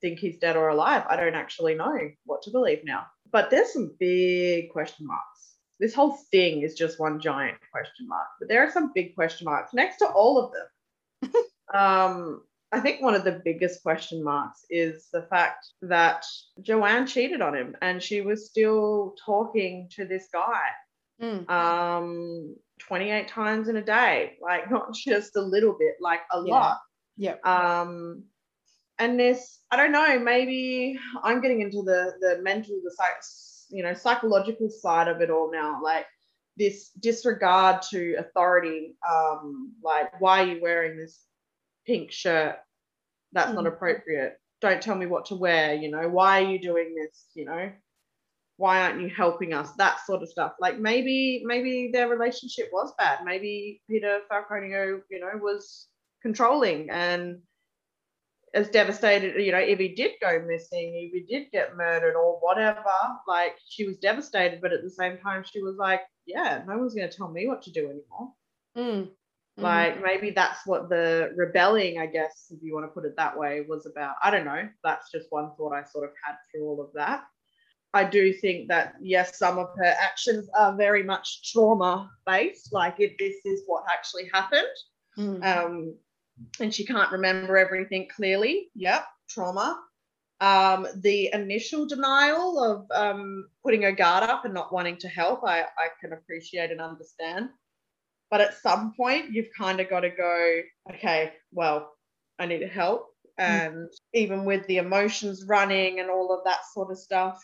think he's dead or alive. I don't actually know what to believe now. But there's some big question marks. This whole thing is just one giant question mark. But there are some big question marks next to all of them. *laughs* um, I think one of the biggest question marks is the fact that Joanne cheated on him and she was still talking to this guy mm. um 28 times in a day like not *laughs* just a little bit like a Yeah. lot Yep. um and this i don't know maybe i'm getting into the the mental the psych, you know psychological side of it all now like this disregard to authority um like why are you wearing this pink shirt that's not Mhm. appropriate. Don't tell me what to wear you know why are you doing this you know? Why aren't you helping us? That sort of stuff. Like maybe maybe their relationship was bad. Maybe peter falconio you know was controlling and as devastated you know if he did go missing if he did get murdered or whatever like she was devastated but at the same time she was like yeah no one's going to tell me what to do anymore. Mm. Mhm. like maybe that's what the rebelling i guess if you want to put it that way was about i don't know that's just one thought i sort of had through all of that I do think that yes, some of her actions are very much trauma based. Like if this is what actually happened, Mm. um, and she can't remember everything clearly. Yep, trauma. Um, the initial denial of um, putting her guard up and not wanting to help, I, I can appreciate and understand. But at some point, you've kind of got to go, okay, well, I need help. And even with the emotions running and all of that sort of stuff,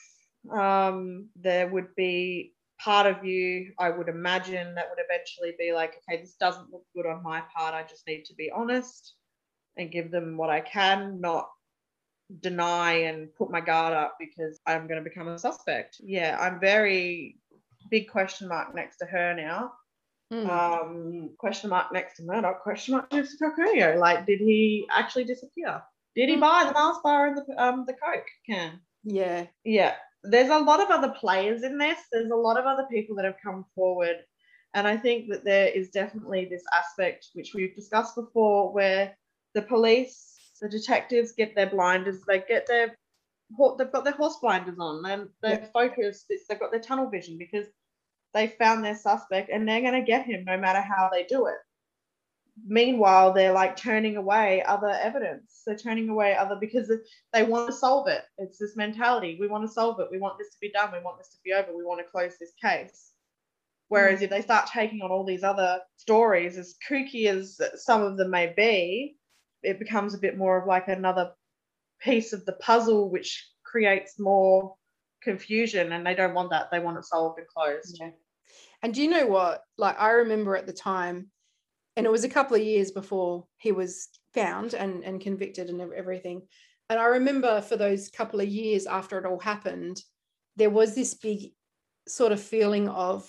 um, there would be part of you, I would imagine, that would eventually be like, okay, this doesn't look good on my part. I just need to be honest and give them what I can, not deny and put my guard up because I'm going to become a suspect. Yeah, I'm very big question mark next to her now. Mm. Um, question mark next to Murdoch, question mark next to. Like, did he actually disappear? Did he Mm. buy the Mars bar and the um the Coke can? yeah. Yeah, there's a lot of other players in this. There's a lot of other people that have come forward. And I think that there is definitely this aspect, which we've discussed before, where the police, the detectives get their blinders, they get their, they've got their horse blinders on, and they're Yeah. focused, they've got their tunnel vision because they found their suspect and they're going to get him no matter how they do it. Meanwhile, they're like turning away other evidence. They're turning away other because they want to solve it. It's this mentality. We want to solve it. We want this to be done. We want this to be over. We want to close this case. Whereas hmm. if they start taking on all these other stories, as kooky as some of them may be, it becomes a bit more of like another piece of the puzzle, which creates more confusion. And they don't want that. They want it solved and closed. Yeah. And do you know what? Like I remember at the time, and it was a couple of years before he was found and, and convicted and everything. And I remember for those couple of years after it all happened, there was this big sort of feeling of,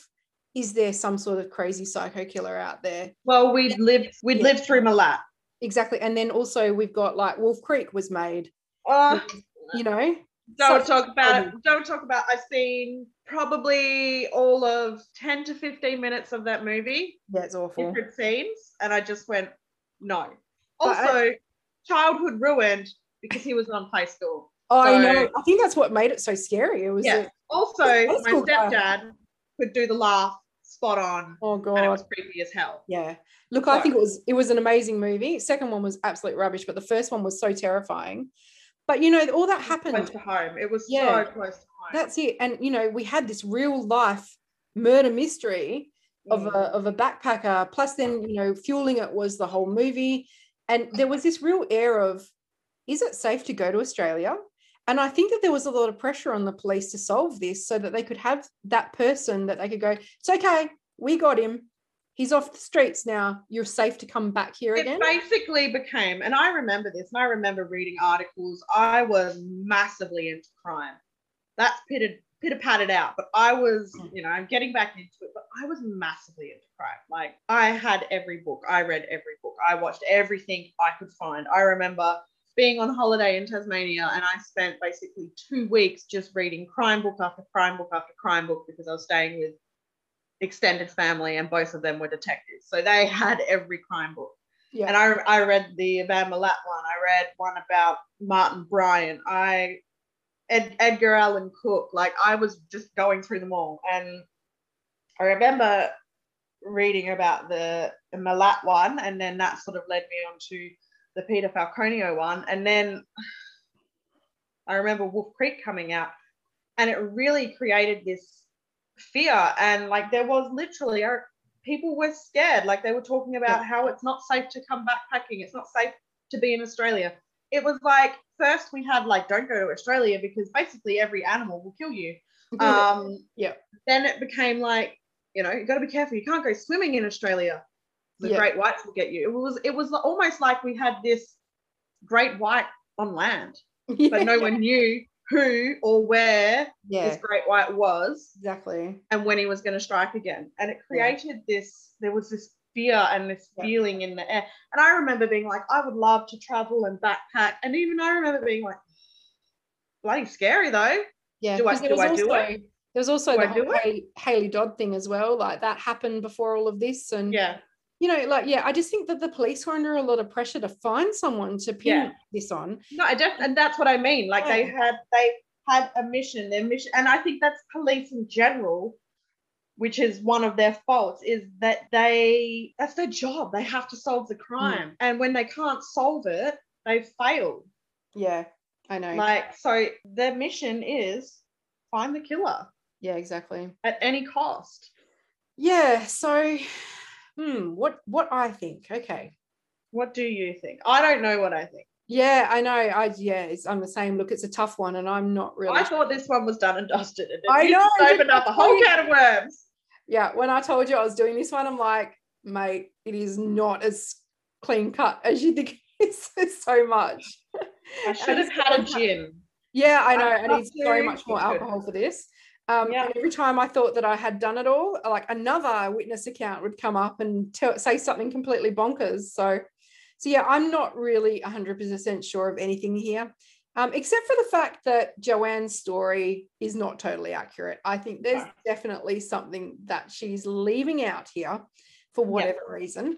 is there some sort of crazy psycho killer out there? Well, we'd lived we'd Yeah. lived through Milat. Exactly. And then also we've got like Wolf Creek was made, Oh, you know? don't talk about it. Don't talk about. I've seen probably all of ten to fifteen minutes of that movie, Yeah, it's awful. different scenes, and I just went no. I- uh, Also, childhood ruined because he was on Play School. Oh, I know. I think that's what made it so scary. It was Yeah. like, Also, That's my cool guy. stepdad could do the laugh spot on, oh and it was creepy as hell. Yeah. Look, I think it was it was an amazing movie. Second one was absolute rubbish, but the first one was so terrifying. But you know, all that Close happened. to home. It was Yeah. so close to home. That's it. And you know, we had this real life murder mystery of Mm. a of a backpacker. Plus, then you know, fueling it was the whole movie, and there was this real air of, is it safe to go to Australia? And I think that there was a lot of pressure on the police to solve this, so that they could have that person that they could go, it's okay, we got him. He's off the streets now. You're safe to come back here it again. basically became, and I remember this, and I remember reading articles. I was massively into crime. That's pitted pitter patted out, but I was, Mm. you know, I'm getting back into it, but I was massively into crime. Like I had every book, I read every book, I watched everything I could find. I remember being on holiday in Tasmania, and I spent basically two weeks just reading crime book after crime book after crime book because I was staying with extended family, and both of them were detectives, so they *laughs* had every crime book. Yeah. And I, I read the Van Milat one. I read one about Martin Bryant. I Ed, Edgar Allan Cook. Like I was just going through them all. And I remember reading about the, the Milat one, and then that sort of led me on to the Peter Falconio one. And then I remember Wolf Creek coming out, and it really created this fear. And like there was literally uh, people were scared. Like they were talking about how it's not safe to come backpacking. It's not safe to be in Australia. It was like first we had like don't go to Australia because basically every animal will kill you. Um, Yeah. Then it became like you know you got to be careful. You can't go swimming in Australia. The Yeah. great whites will get you. It was it was almost like we had this great white on land, *laughs* but no one knew who or where yeah, this great white was exactly. and when he was going to strike again. And it created this, there was this fear and this feeling in the air. And I remember being like, I would love to travel and backpack. And even I remember being like, bloody scary though. Yeah. Do I- do was I do also, There was also Do the whole it? Hayley, Hayley Dodd thing as well. Like that happened before all of this. And Yeah. you know, like, yeah, I just think that the police were under a lot of pressure to find someone to pin Yeah. this on. No, I def- and that's what I mean. Like they Yeah. had, they had a mission. Their mission, and I think that's police in general, which is one of their faults, is that they that's their job. They have to solve the crime, mm. and when they can't solve it, they fail. Yeah, I know. Like so, their mission is find the killer. Yeah, exactly. At any cost. Yeah. So, hmm, what what I think? Okay. What do you think? I don't know what I think. Yeah, I know. I yeah, I'm the same. Look, it's a tough one, and I'm not really. I thought this one was done and dusted. And I know. Opened up a whole can of worms. Yeah, when I told you I was doing this one, I'm like, mate, it is not as clean cut as you think *laughs* it's so much. I should have had a gin. Yeah, I know. I need so much more alcohol for this. Um, yeah. And every time I thought that I had done it all, like another witness account would come up and tell, say something completely bonkers. So so yeah, I'm not really 100% sure of anything here, um, except for the fact that Joanne's story is not totally accurate. I think there's definitely something that she's leaving out here for whatever yep. reason.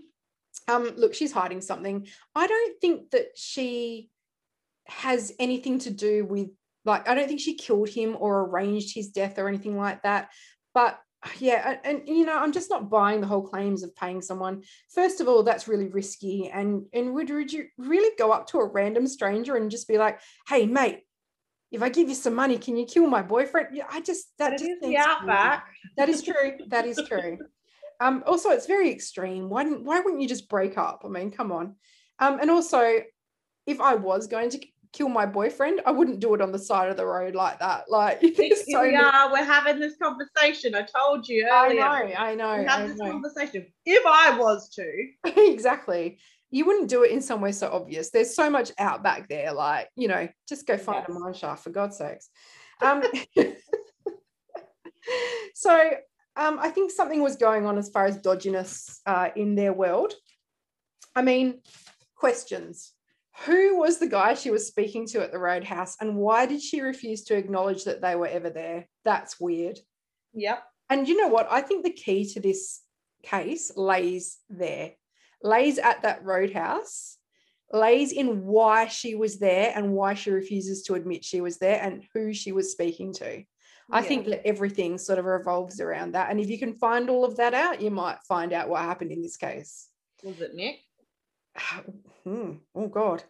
Um, look, she's hiding something. I don't think that she has anything to do with like I don't think she killed him or arranged his death or anything like that. But yeah and, and, you know i'm just not buying the whole claims of paying someone. First of all that's really risky and and would, would you really go up to a random stranger and just be like hey mate if i give you some money can you kill my boyfriend? Yeah i just that, that just is outback. That is true. That is true. *laughs* Um also it's very extreme. Why why wouldn't you just break up? I mean come on. Um and also if i was going to kill my boyfriend, I wouldn't do it on the side of the road like that. Like, *laughs* so we are, we're having this conversation. I told you earlier. I know, I know. We have this know. conversation. If I was to, *laughs* exactly, you wouldn't do it in somewhere so obvious. There's so much out back there. Like, you know, just go find yes. a mine shaft for God's sakes. Um, *laughs* so, um, I think something was going on as far as dodginess uh, in their world. I mean, questions who was the guy she was speaking to at the roadhouse and why did she refuse to acknowledge that they were ever there? That's weird. Yep. And you know what? I think the key to this case lays there, lays at that roadhouse, lays in why she was there and why she refuses to admit she was there and who she was speaking to. I think that everything sort of revolves around that. And if you can find all of that out, you might find out what happened in this case. Was it Nick? *sighs* Hmm. Oh God.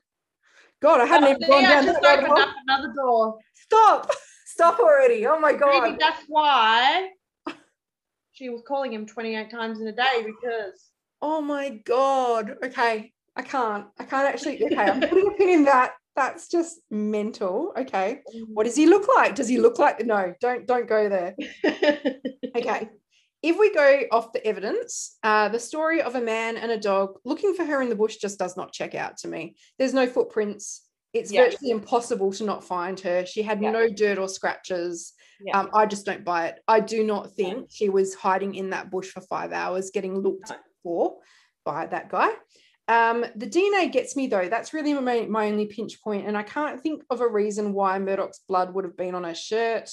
God, I hadn't even gone down just opened up another door. Stop. *laughs* Stop already. Oh my God. Maybe that's why she was calling him 28 times in a day because. Oh my God. Okay. I can't. I can't actually. Okay. I'm putting a pin in that. That's just mental. Okay. What does he look like? Does he look like? No, don't don't go there. *laughs* okay if we go off the evidence, uh, the story of a man and a dog looking for her in the bush just does not check out to me. There's no footprints. It's yeah. virtually impossible to not find her. She had yeah. no dirt or scratches. Yeah. Um, I just don't buy it. I do not think she was hiding in that bush for five hours getting looked no. for by that guy. Um, the DNA gets me though. That's really my, my only pinch point, and I can't think of a reason why Murdoch's blood would have been on her shirt.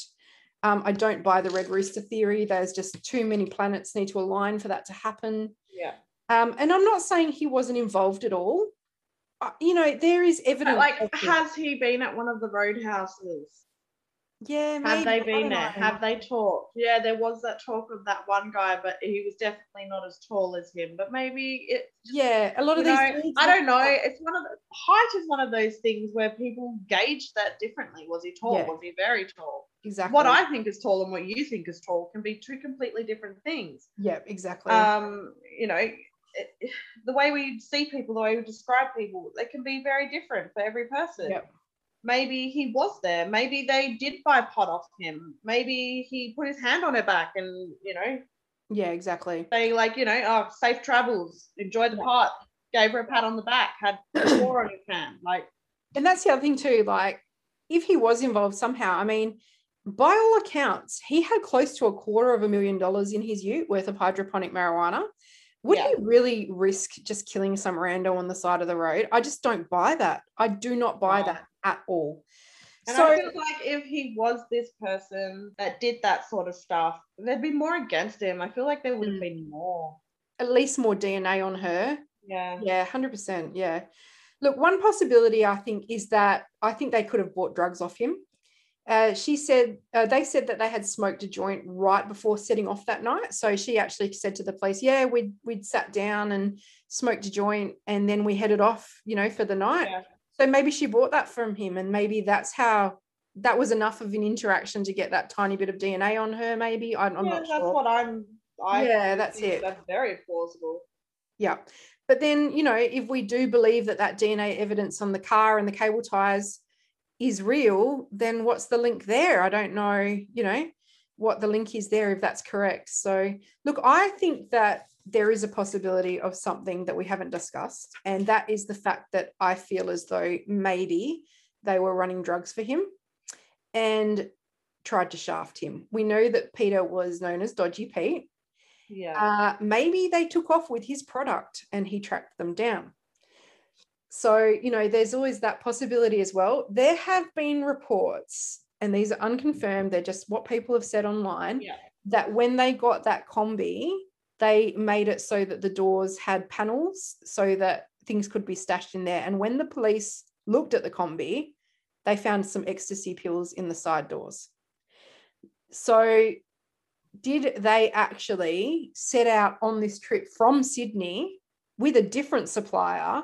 Um, I don't buy the red rooster theory. There's just too many planets need to align for that to happen. Yeah. Um, and I'm not saying he wasn't involved at all. Uh, you know, there is evidence. Like, has he been at one of the roadhouses? Yeah, maybe. Have they been there? Know. Have they talked? Yeah, there was that talk of that one guy, but he was definitely not as tall as him. But maybe it. Yeah, a lot of these. Know, I don't know. It's one of the height is one of those things where people gauge that differently. Was he tall? Yeah. Was he very tall? Exactly. What I think is tall and what you think is tall can be two completely different things. Yeah, exactly. Um, you know, it, the way we see people, the way we describe people, they can be very different for every person. Yep maybe he was there. Maybe they did buy pot off him. Maybe he put his hand on her back and, you know. Yeah, exactly. They like, you know, oh, safe travels, enjoy the pot, gave her a pat on the back, had *clears throat* four on his hand. Like, and that's the other thing too. Like, if he was involved somehow, I mean, by all accounts, he had close to a quarter of a million dollars in his ute worth of hydroponic marijuana. Would yeah. he really risk just killing some rando on the side of the road? I just don't buy that. I do not buy that at all. And so, I feel like if he was this person that did that sort of stuff, there'd be more against him. I feel like there would have hmm. been more. At least more DNA on her. Yeah. Yeah, 100%. Yeah. Look, one possibility I think is that I think they could have bought drugs off him. Uh, she said uh, they said that they had smoked a joint right before setting off that night. So she actually said to the police, "Yeah, we'd we'd sat down and smoked a joint, and then we headed off, you know, for the night." Yeah. So maybe she bought that from him, and maybe that's how that was enough of an interaction to get that tiny bit of DNA on her. Maybe I'm, I'm yeah, not that's sure. what I'm. I yeah, that's it. That's very plausible. Yeah, but then you know, if we do believe that that DNA evidence on the car and the cable ties is real, then what's the link there? I don't know, you know, what the link is there if that's correct. So, look, I think that there is a possibility of something that we haven't discussed, and that is the fact that I feel as though maybe they were running drugs for him and tried to shaft him. We know that Peter was known as Dodgy Pete. Yeah. Uh, maybe they took off with his product and he tracked them down. So, you know, there's always that possibility as well. There have been reports, and these are unconfirmed, they're just what people have said online, yeah. that when they got that Kombi, they made it so that the doors had panels so that things could be stashed in there. And when the police looked at the Kombi, they found some ecstasy pills in the side doors. So, did they actually set out on this trip from Sydney with a different supplier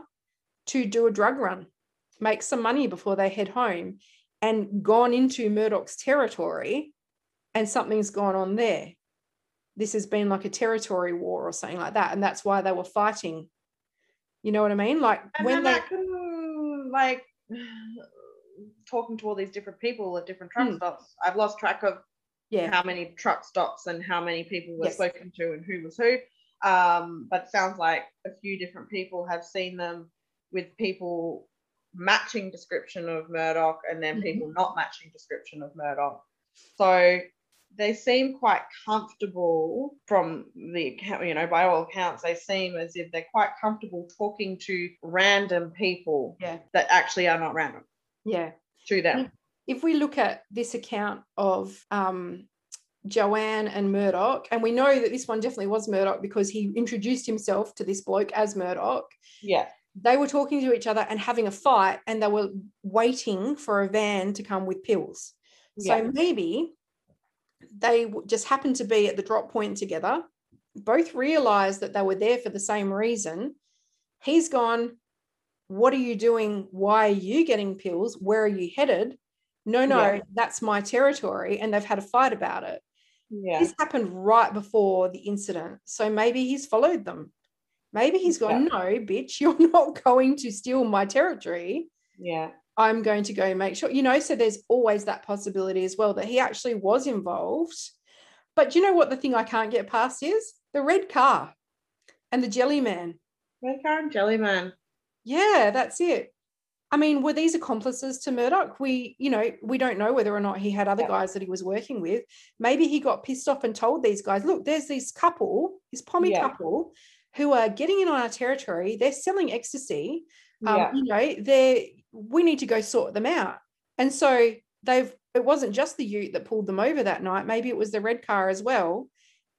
to do a drug run, make some money before they head home, and gone into Murdoch's territory and something's gone on there? This has been like a territory war or something like that. And that's why they were fighting. You know what I mean? Like and when they like *sighs* talking to all these different people at different truck hmm. stops. I've lost track of yeah. how many truck stops and how many people were yes. spoken to and who was who. Um, but it sounds like a few different people have seen them with people matching description of Murdoch and then mm-hmm. people not matching description of Murdoch. So they seem quite comfortable from the account, you know, by all accounts, they seem as if they're quite comfortable talking to random people yeah. that actually are not random. Yeah. To them. If we look at this account of um, Joanne and Murdoch, and we know that this one definitely was Murdoch because he introduced himself to this bloke as Murdoch. Yeah. They were talking to each other and having a fight, and they were waiting for a van to come with pills. Yeah. So maybe they just happened to be at the drop point together, both realized that they were there for the same reason. He's gone, what are you doing? Why are you getting pills? Where are you headed? No, no, yeah. that's my territory. And they've had a fight about it. Yeah. This happened right before the incident. So maybe he's followed them. Maybe he's gone, yeah. no, bitch, *laughs* you're not going to steal my territory. Yeah. I'm going to go make sure, you know, so there's always that possibility as well that he actually was involved. But you know what the thing I can't get past is? The red car and the jelly man. Red car and jelly man. Yeah, that's it. I mean, were these accomplices to Murdoch? We, you know, we don't know whether or not he had other yeah. guys that he was working with. Maybe he got pissed off and told these guys, look, there's this couple, this pommy yeah. couple, who are getting in on our territory. They're selling ecstasy. Um, yeah. You know, they're we need to go sort them out. And so they've it wasn't just the ute that pulled them over that night. Maybe it was the red car as well.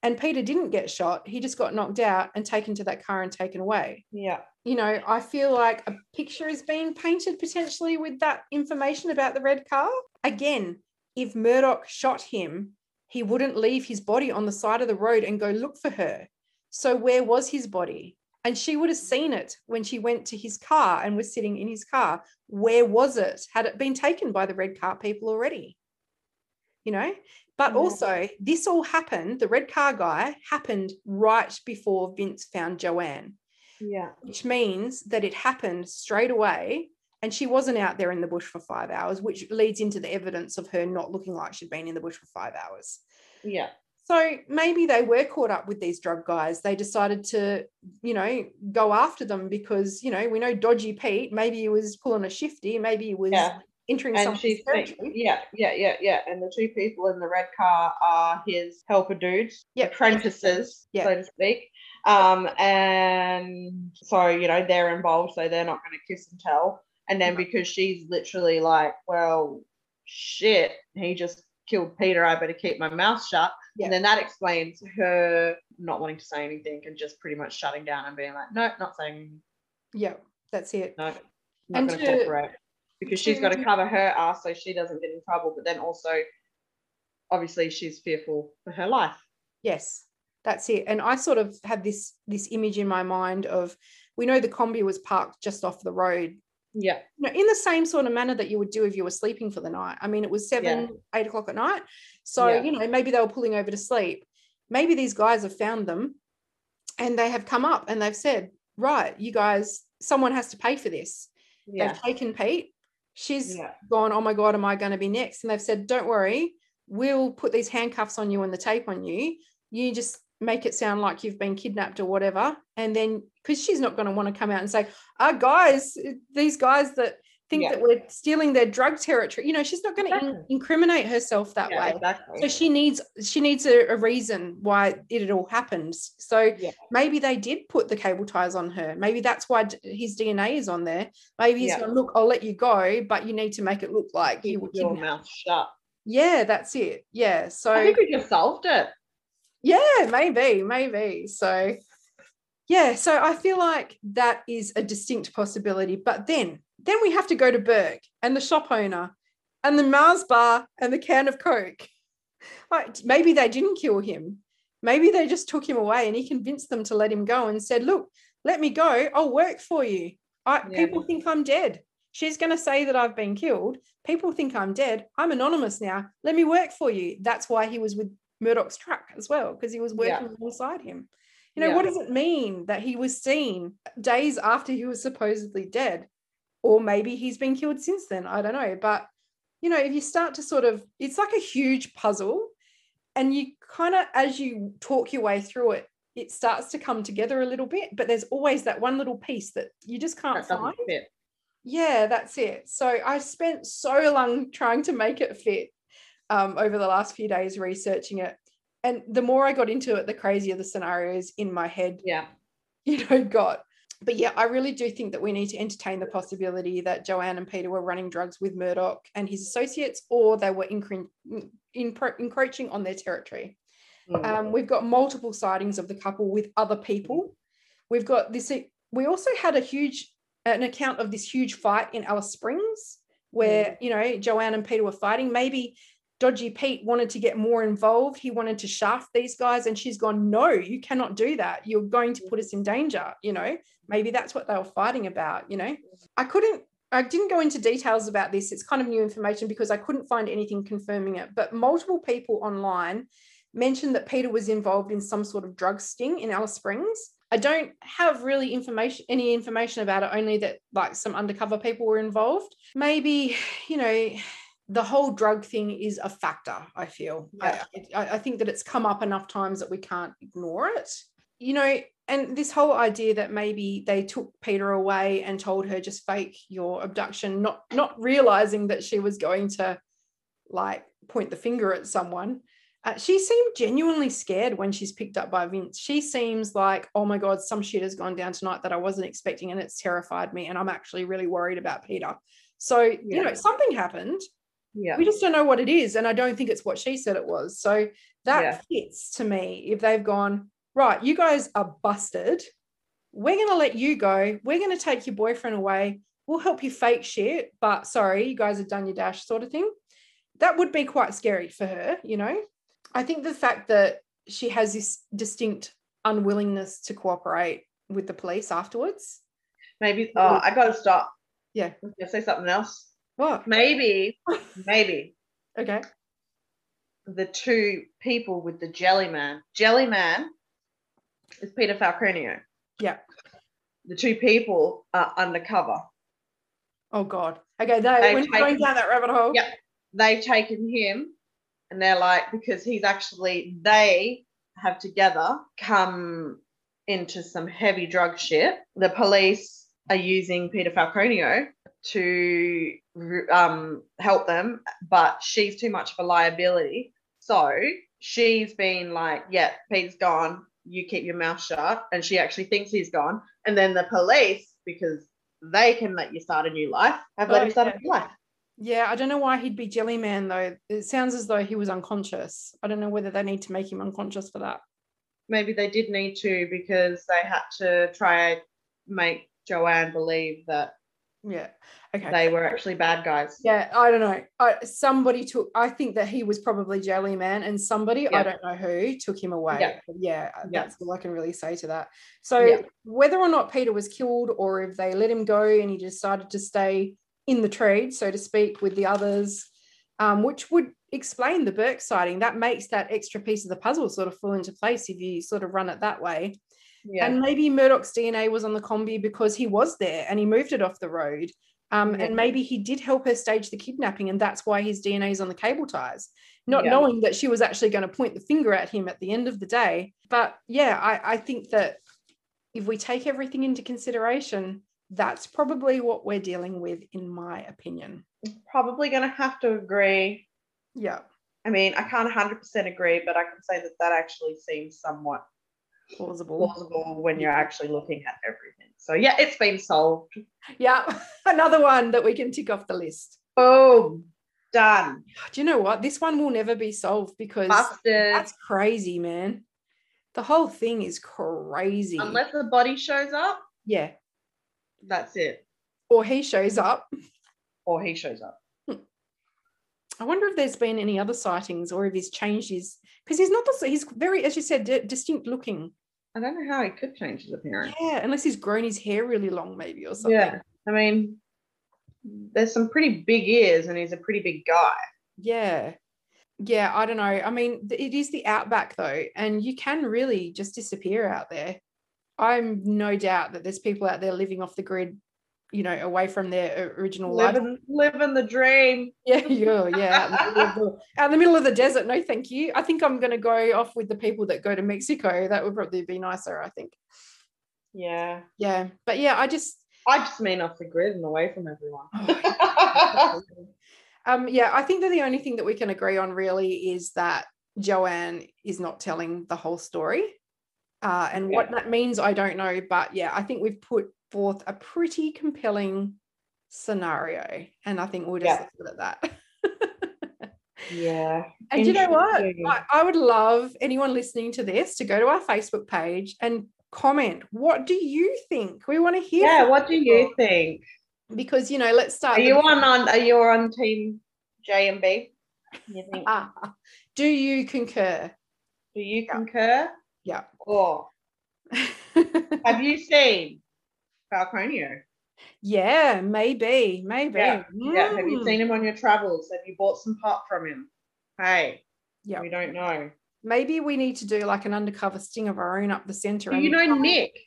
And Peter didn't get shot. He just got knocked out and taken to that car and taken away. Yeah. You know, I feel like a picture is being painted potentially with that information about the red car. Again, if Murdoch shot him, he wouldn't leave his body on the side of the road and go look for her. So, where was his body? And she would have seen it when she went to his car and was sitting in his car. Where was it? Had it been taken by the red car people already? You know, but also, this all happened, the red car guy happened right before Vince found Joanne. Yeah. Which means that it happened straight away. And she wasn't out there in the bush for five hours, which leads into the evidence of her not looking like she'd been in the bush for five hours. Yeah. So maybe they were caught up with these drug guys. They decided to, you know, go after them because, you know, we know Dodgy Pete, maybe he was pulling a shifty, maybe he was yeah entering and she's territory. Yeah, yeah, yeah, yeah. And the two people in the red car are his helper dudes, yep. apprentices, yep. so to speak. Um, and so you know they're involved, so they're not going to kiss and tell. And then because she's literally like, well, shit, he just killed Peter. I better keep my mouth shut. And then that explains her not wanting to say anything and just pretty much shutting down and being like, no, not saying anything. Yeah, that's it. No, not going to cooperate because she's got to cover her ass so she doesn't get in trouble. But then also, obviously, she's fearful for her life. Yes, that's it. And I sort of had this this image in my mind of we know the Kombi was parked just off the road. Yeah. You know, in the same sort of manner that you would do if you were sleeping for the night. I mean, it was seven, yeah. eight o'clock at night. So, yeah. you know, maybe they were pulling over to sleep. Maybe these guys have found them and they have come up and they've said, right, you guys, someone has to pay for this. Yeah. They've taken Pete. She's gone, oh my God, am I going to be next? And they've said, don't worry, we'll put these handcuffs on you and the tape on you. You just make it sound like you've been kidnapped or whatever. And then, because she's not going to want to come out and say, ah, oh, guys, these guys that think yeah. that we're stealing their drug territory. You know, she's not going to exactly. incriminate herself that yeah, way. Exactly. So she needs she needs a, a reason why it, all happens. So yeah. maybe they did put the cable ties on her. Maybe that's why his DNA is on there. Maybe he's going, look, I'll let you go, but you need to make it look like Keep you were your mouth shut. Yeah, that's it. Yeah. So I think we just solved it. Yeah, maybe, maybe. So yeah, so I feel like that is a distinct possibility. But then then we have to go to Bourke and the shop owner and the Mars bar and the can of Coke. Like maybe they didn't kill him. Maybe they just took him away and he convinced them to let him go and said, Look, let me go. I'll work for you. I, yeah. People think I'm dead. She's going to say that I've been killed. People think I'm dead. I'm anonymous now. Let me work for you. That's why he was with Murdoch's truck as well, because he was working yeah. alongside him. You know, yeah. what does it mean that he was seen days after he was supposedly dead? or maybe he's been killed since then. I don't know. But, you know, if you start to sort of, it's like a huge puzzle. And you kind of, as you talk your way through it, it starts to come together a little bit. But there's always that one little piece that you just can't find. Fit. Yeah, that's it. So I spent so long trying to make it fit um, over the last few days researching it. And the more I got into it, the crazier the scenarios in my head, yeah, *laughs* you know, got but yeah, I really do think that we need to entertain the possibility that Joanne and Peter were running drugs with Murdoch and his associates, or they were encro- encroaching on their territory. Mm. Um, we've got multiple sightings of the couple with other people. We've got this. We also had a huge an account of this huge fight in Alice Springs, where mm. you know Joanne and Peter were fighting. Maybe Dodgy Pete wanted to get more involved. He wanted to shaft these guys, and she's gone, No, you cannot do that. You're going to put us in danger. You know, maybe that's what they were fighting about. You know, I couldn't, I didn't go into details about this. It's kind of new information because I couldn't find anything confirming it. But multiple people online mentioned that Peter was involved in some sort of drug sting in Alice Springs. I don't have really information, any information about it, only that like some undercover people were involved. Maybe, *sighs* you know, the whole drug thing is a factor i feel yeah. I, I think that it's come up enough times that we can't ignore it you know and this whole idea that maybe they took peter away and told her just fake your abduction not not realizing that she was going to like point the finger at someone uh, she seemed genuinely scared when she's picked up by Vince. She seems like, oh my God, some shit has gone down tonight that I wasn't expecting, and it's terrified me. And I'm actually really worried about Peter. So, yeah. you know, something happened yeah. We just don't know what it is and i don't think it's what she said it was. So that yeah. fits to me if they've gone right you guys are busted. We're going to let you go. We're going to take your boyfriend away. We'll help you fake shit but sorry you guys have done your dash sort of thing. That would be quite scary for her you know? I think the fact that she has this distinct unwillingness to cooperate with the police afterwards maybe oh i gotta stop. Yeah. Say something else what? Maybe, *laughs* maybe. okay. The two people with the jelly man. Jelly man is Peter Falconio. Yeah. The two people are undercover. Oh God. Okay, they, They've when taken, going down that rabbit hole. Yeah. They've taken him and they're like, because he's actually they have together come into some heavy drug shit. The police are using Peter Falconio to um, help them, but she's too much of a liability. So she's been like, yeah, Pete's gone. You keep your mouth shut. And she actually thinks he's gone. And then the police, because they can let you start a new life, have let him start yeah. a new life. Yeah, I don't know why he'd be Jelly Man though. It sounds as though he was unconscious. I don't know whether they need to make him unconscious for that. Maybe they did need to because they had to try and make Joanne believe that Yeah. Okay. They were actually bad guys. Yeah, I don't know. I, somebody took. I think that he was probably Jelly Man, and somebody Yeah. I don't know who took him away. Yeah. yeah, Yeah. that's all I can really say to that. So whether or not Peter was killed, or if they let him go and he decided to stay in the trade, so to speak, with the others, um, which would explain the Bourke sighting. That makes that extra piece of the puzzle sort of fall into place if you sort of run it that way. Yeah. And maybe Murdoch's DNA was on the Kombi because he was there and he moved it off the road. Um, Yeah. And maybe he did help her stage the kidnapping, and that's why his DNA is on the cable ties, not Yeah. knowing that she was actually going to point the finger at him at the end of the day. But yeah, I, I think that if we take everything into consideration, that's probably what we're dealing with, in my opinion. Probably going to have to agree. Yeah, I mean, I can't 100% agree, but I can say that that actually seems somewhat plausible. plausible when you're actually looking at everything. So, yeah, it's been solved. Yeah, *laughs* another one that we can tick off the list. Boom. Done. Oh, do you know what? This one will never be solved because Busted. That's crazy, man. The whole thing is crazy. Unless the body shows up, yeah. that's it. Or he shows up. Or he shows up. I wonder if there's been any other sightings or if he's changed his because he's not the he's very, as you said, di- distinct looking. I don't know how he could change his appearance. Yeah, unless he's grown his hair really long, maybe or something. Yeah. I mean, there's some pretty big ears and he's a pretty big guy. Yeah. Yeah, I don't know. I mean, it is the outback though, and you can really just disappear out there. I'm no doubt that there's people out there living off the grid, you know, away from their original life. Living, living the dream. *laughs* Yeah, yeah, yeah. Out in, the middle of the, *laughs* out in the middle of the desert. No, thank you. I think I'm going to go off with the people that go to Mexico. That would probably be nicer, I think. Yeah. Yeah. But yeah, I just, I just mean off the grid and away from everyone. *laughs* um, yeah, I think that the only thing that we can agree on really is that Joanne is not telling the whole story. Uh, and what that means, I don't know. But yeah, I think we've put forth a pretty compelling scenario. And I think we'll just Yeah. leave it at that. yeah. *laughs* And you know what? I, I would love anyone listening to this to go to our Facebook page and comment. What do you think? We want to hear. Yeah. What do people. you think? Because you know, let's start. Are you on, on Are you on Team J and B? Ah, *laughs* do you concur? Do you Yeah. concur? Yeah. Or *laughs* have you seen Falconio? yeah, maybe, maybe. Yeah. Yeah. Have you Mm. seen him on your travels? Have you bought some pot from him? Hey, Yeah. we don't know. Maybe we need to do like an undercover sting of our own up the center. Do you know find- Nick?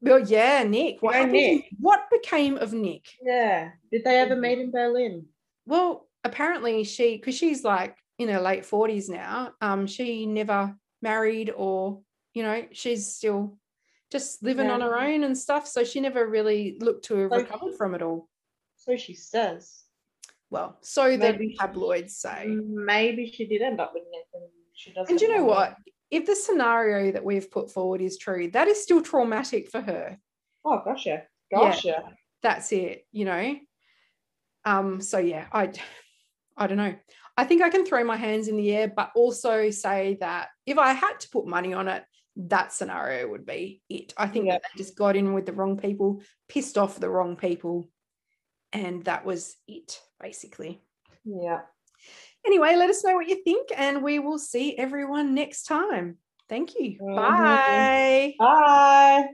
Well, yeah, Nick. What, happened Nick? what became of Nick? Yeah. Did they ever meet in Berlin? Well, apparently she, because she's like in her late forties now. Um, she never married or you know she's still just living on her own and stuff. So she never really looked to have Like- recovered from it all. So she says. Well, so the Maybe tabloids say. Maybe she did end up with and she doesn't. And do you know what? If the scenario that we've put forward is true, that is still traumatic for her. Oh, gosh, Yeah. Gotcha. That's it, you know. Um, so yeah, I I don't know. I think I can throw my hands in the air, but also say that if I had to put money on it, that scenario would be it. I think Yeah. that they just got in with the wrong people, pissed off the wrong people, and that was it, basically. Yeah. Anyway, let us know what you think, and we will see everyone next time. Thank you. Mhm. Bye. Bye.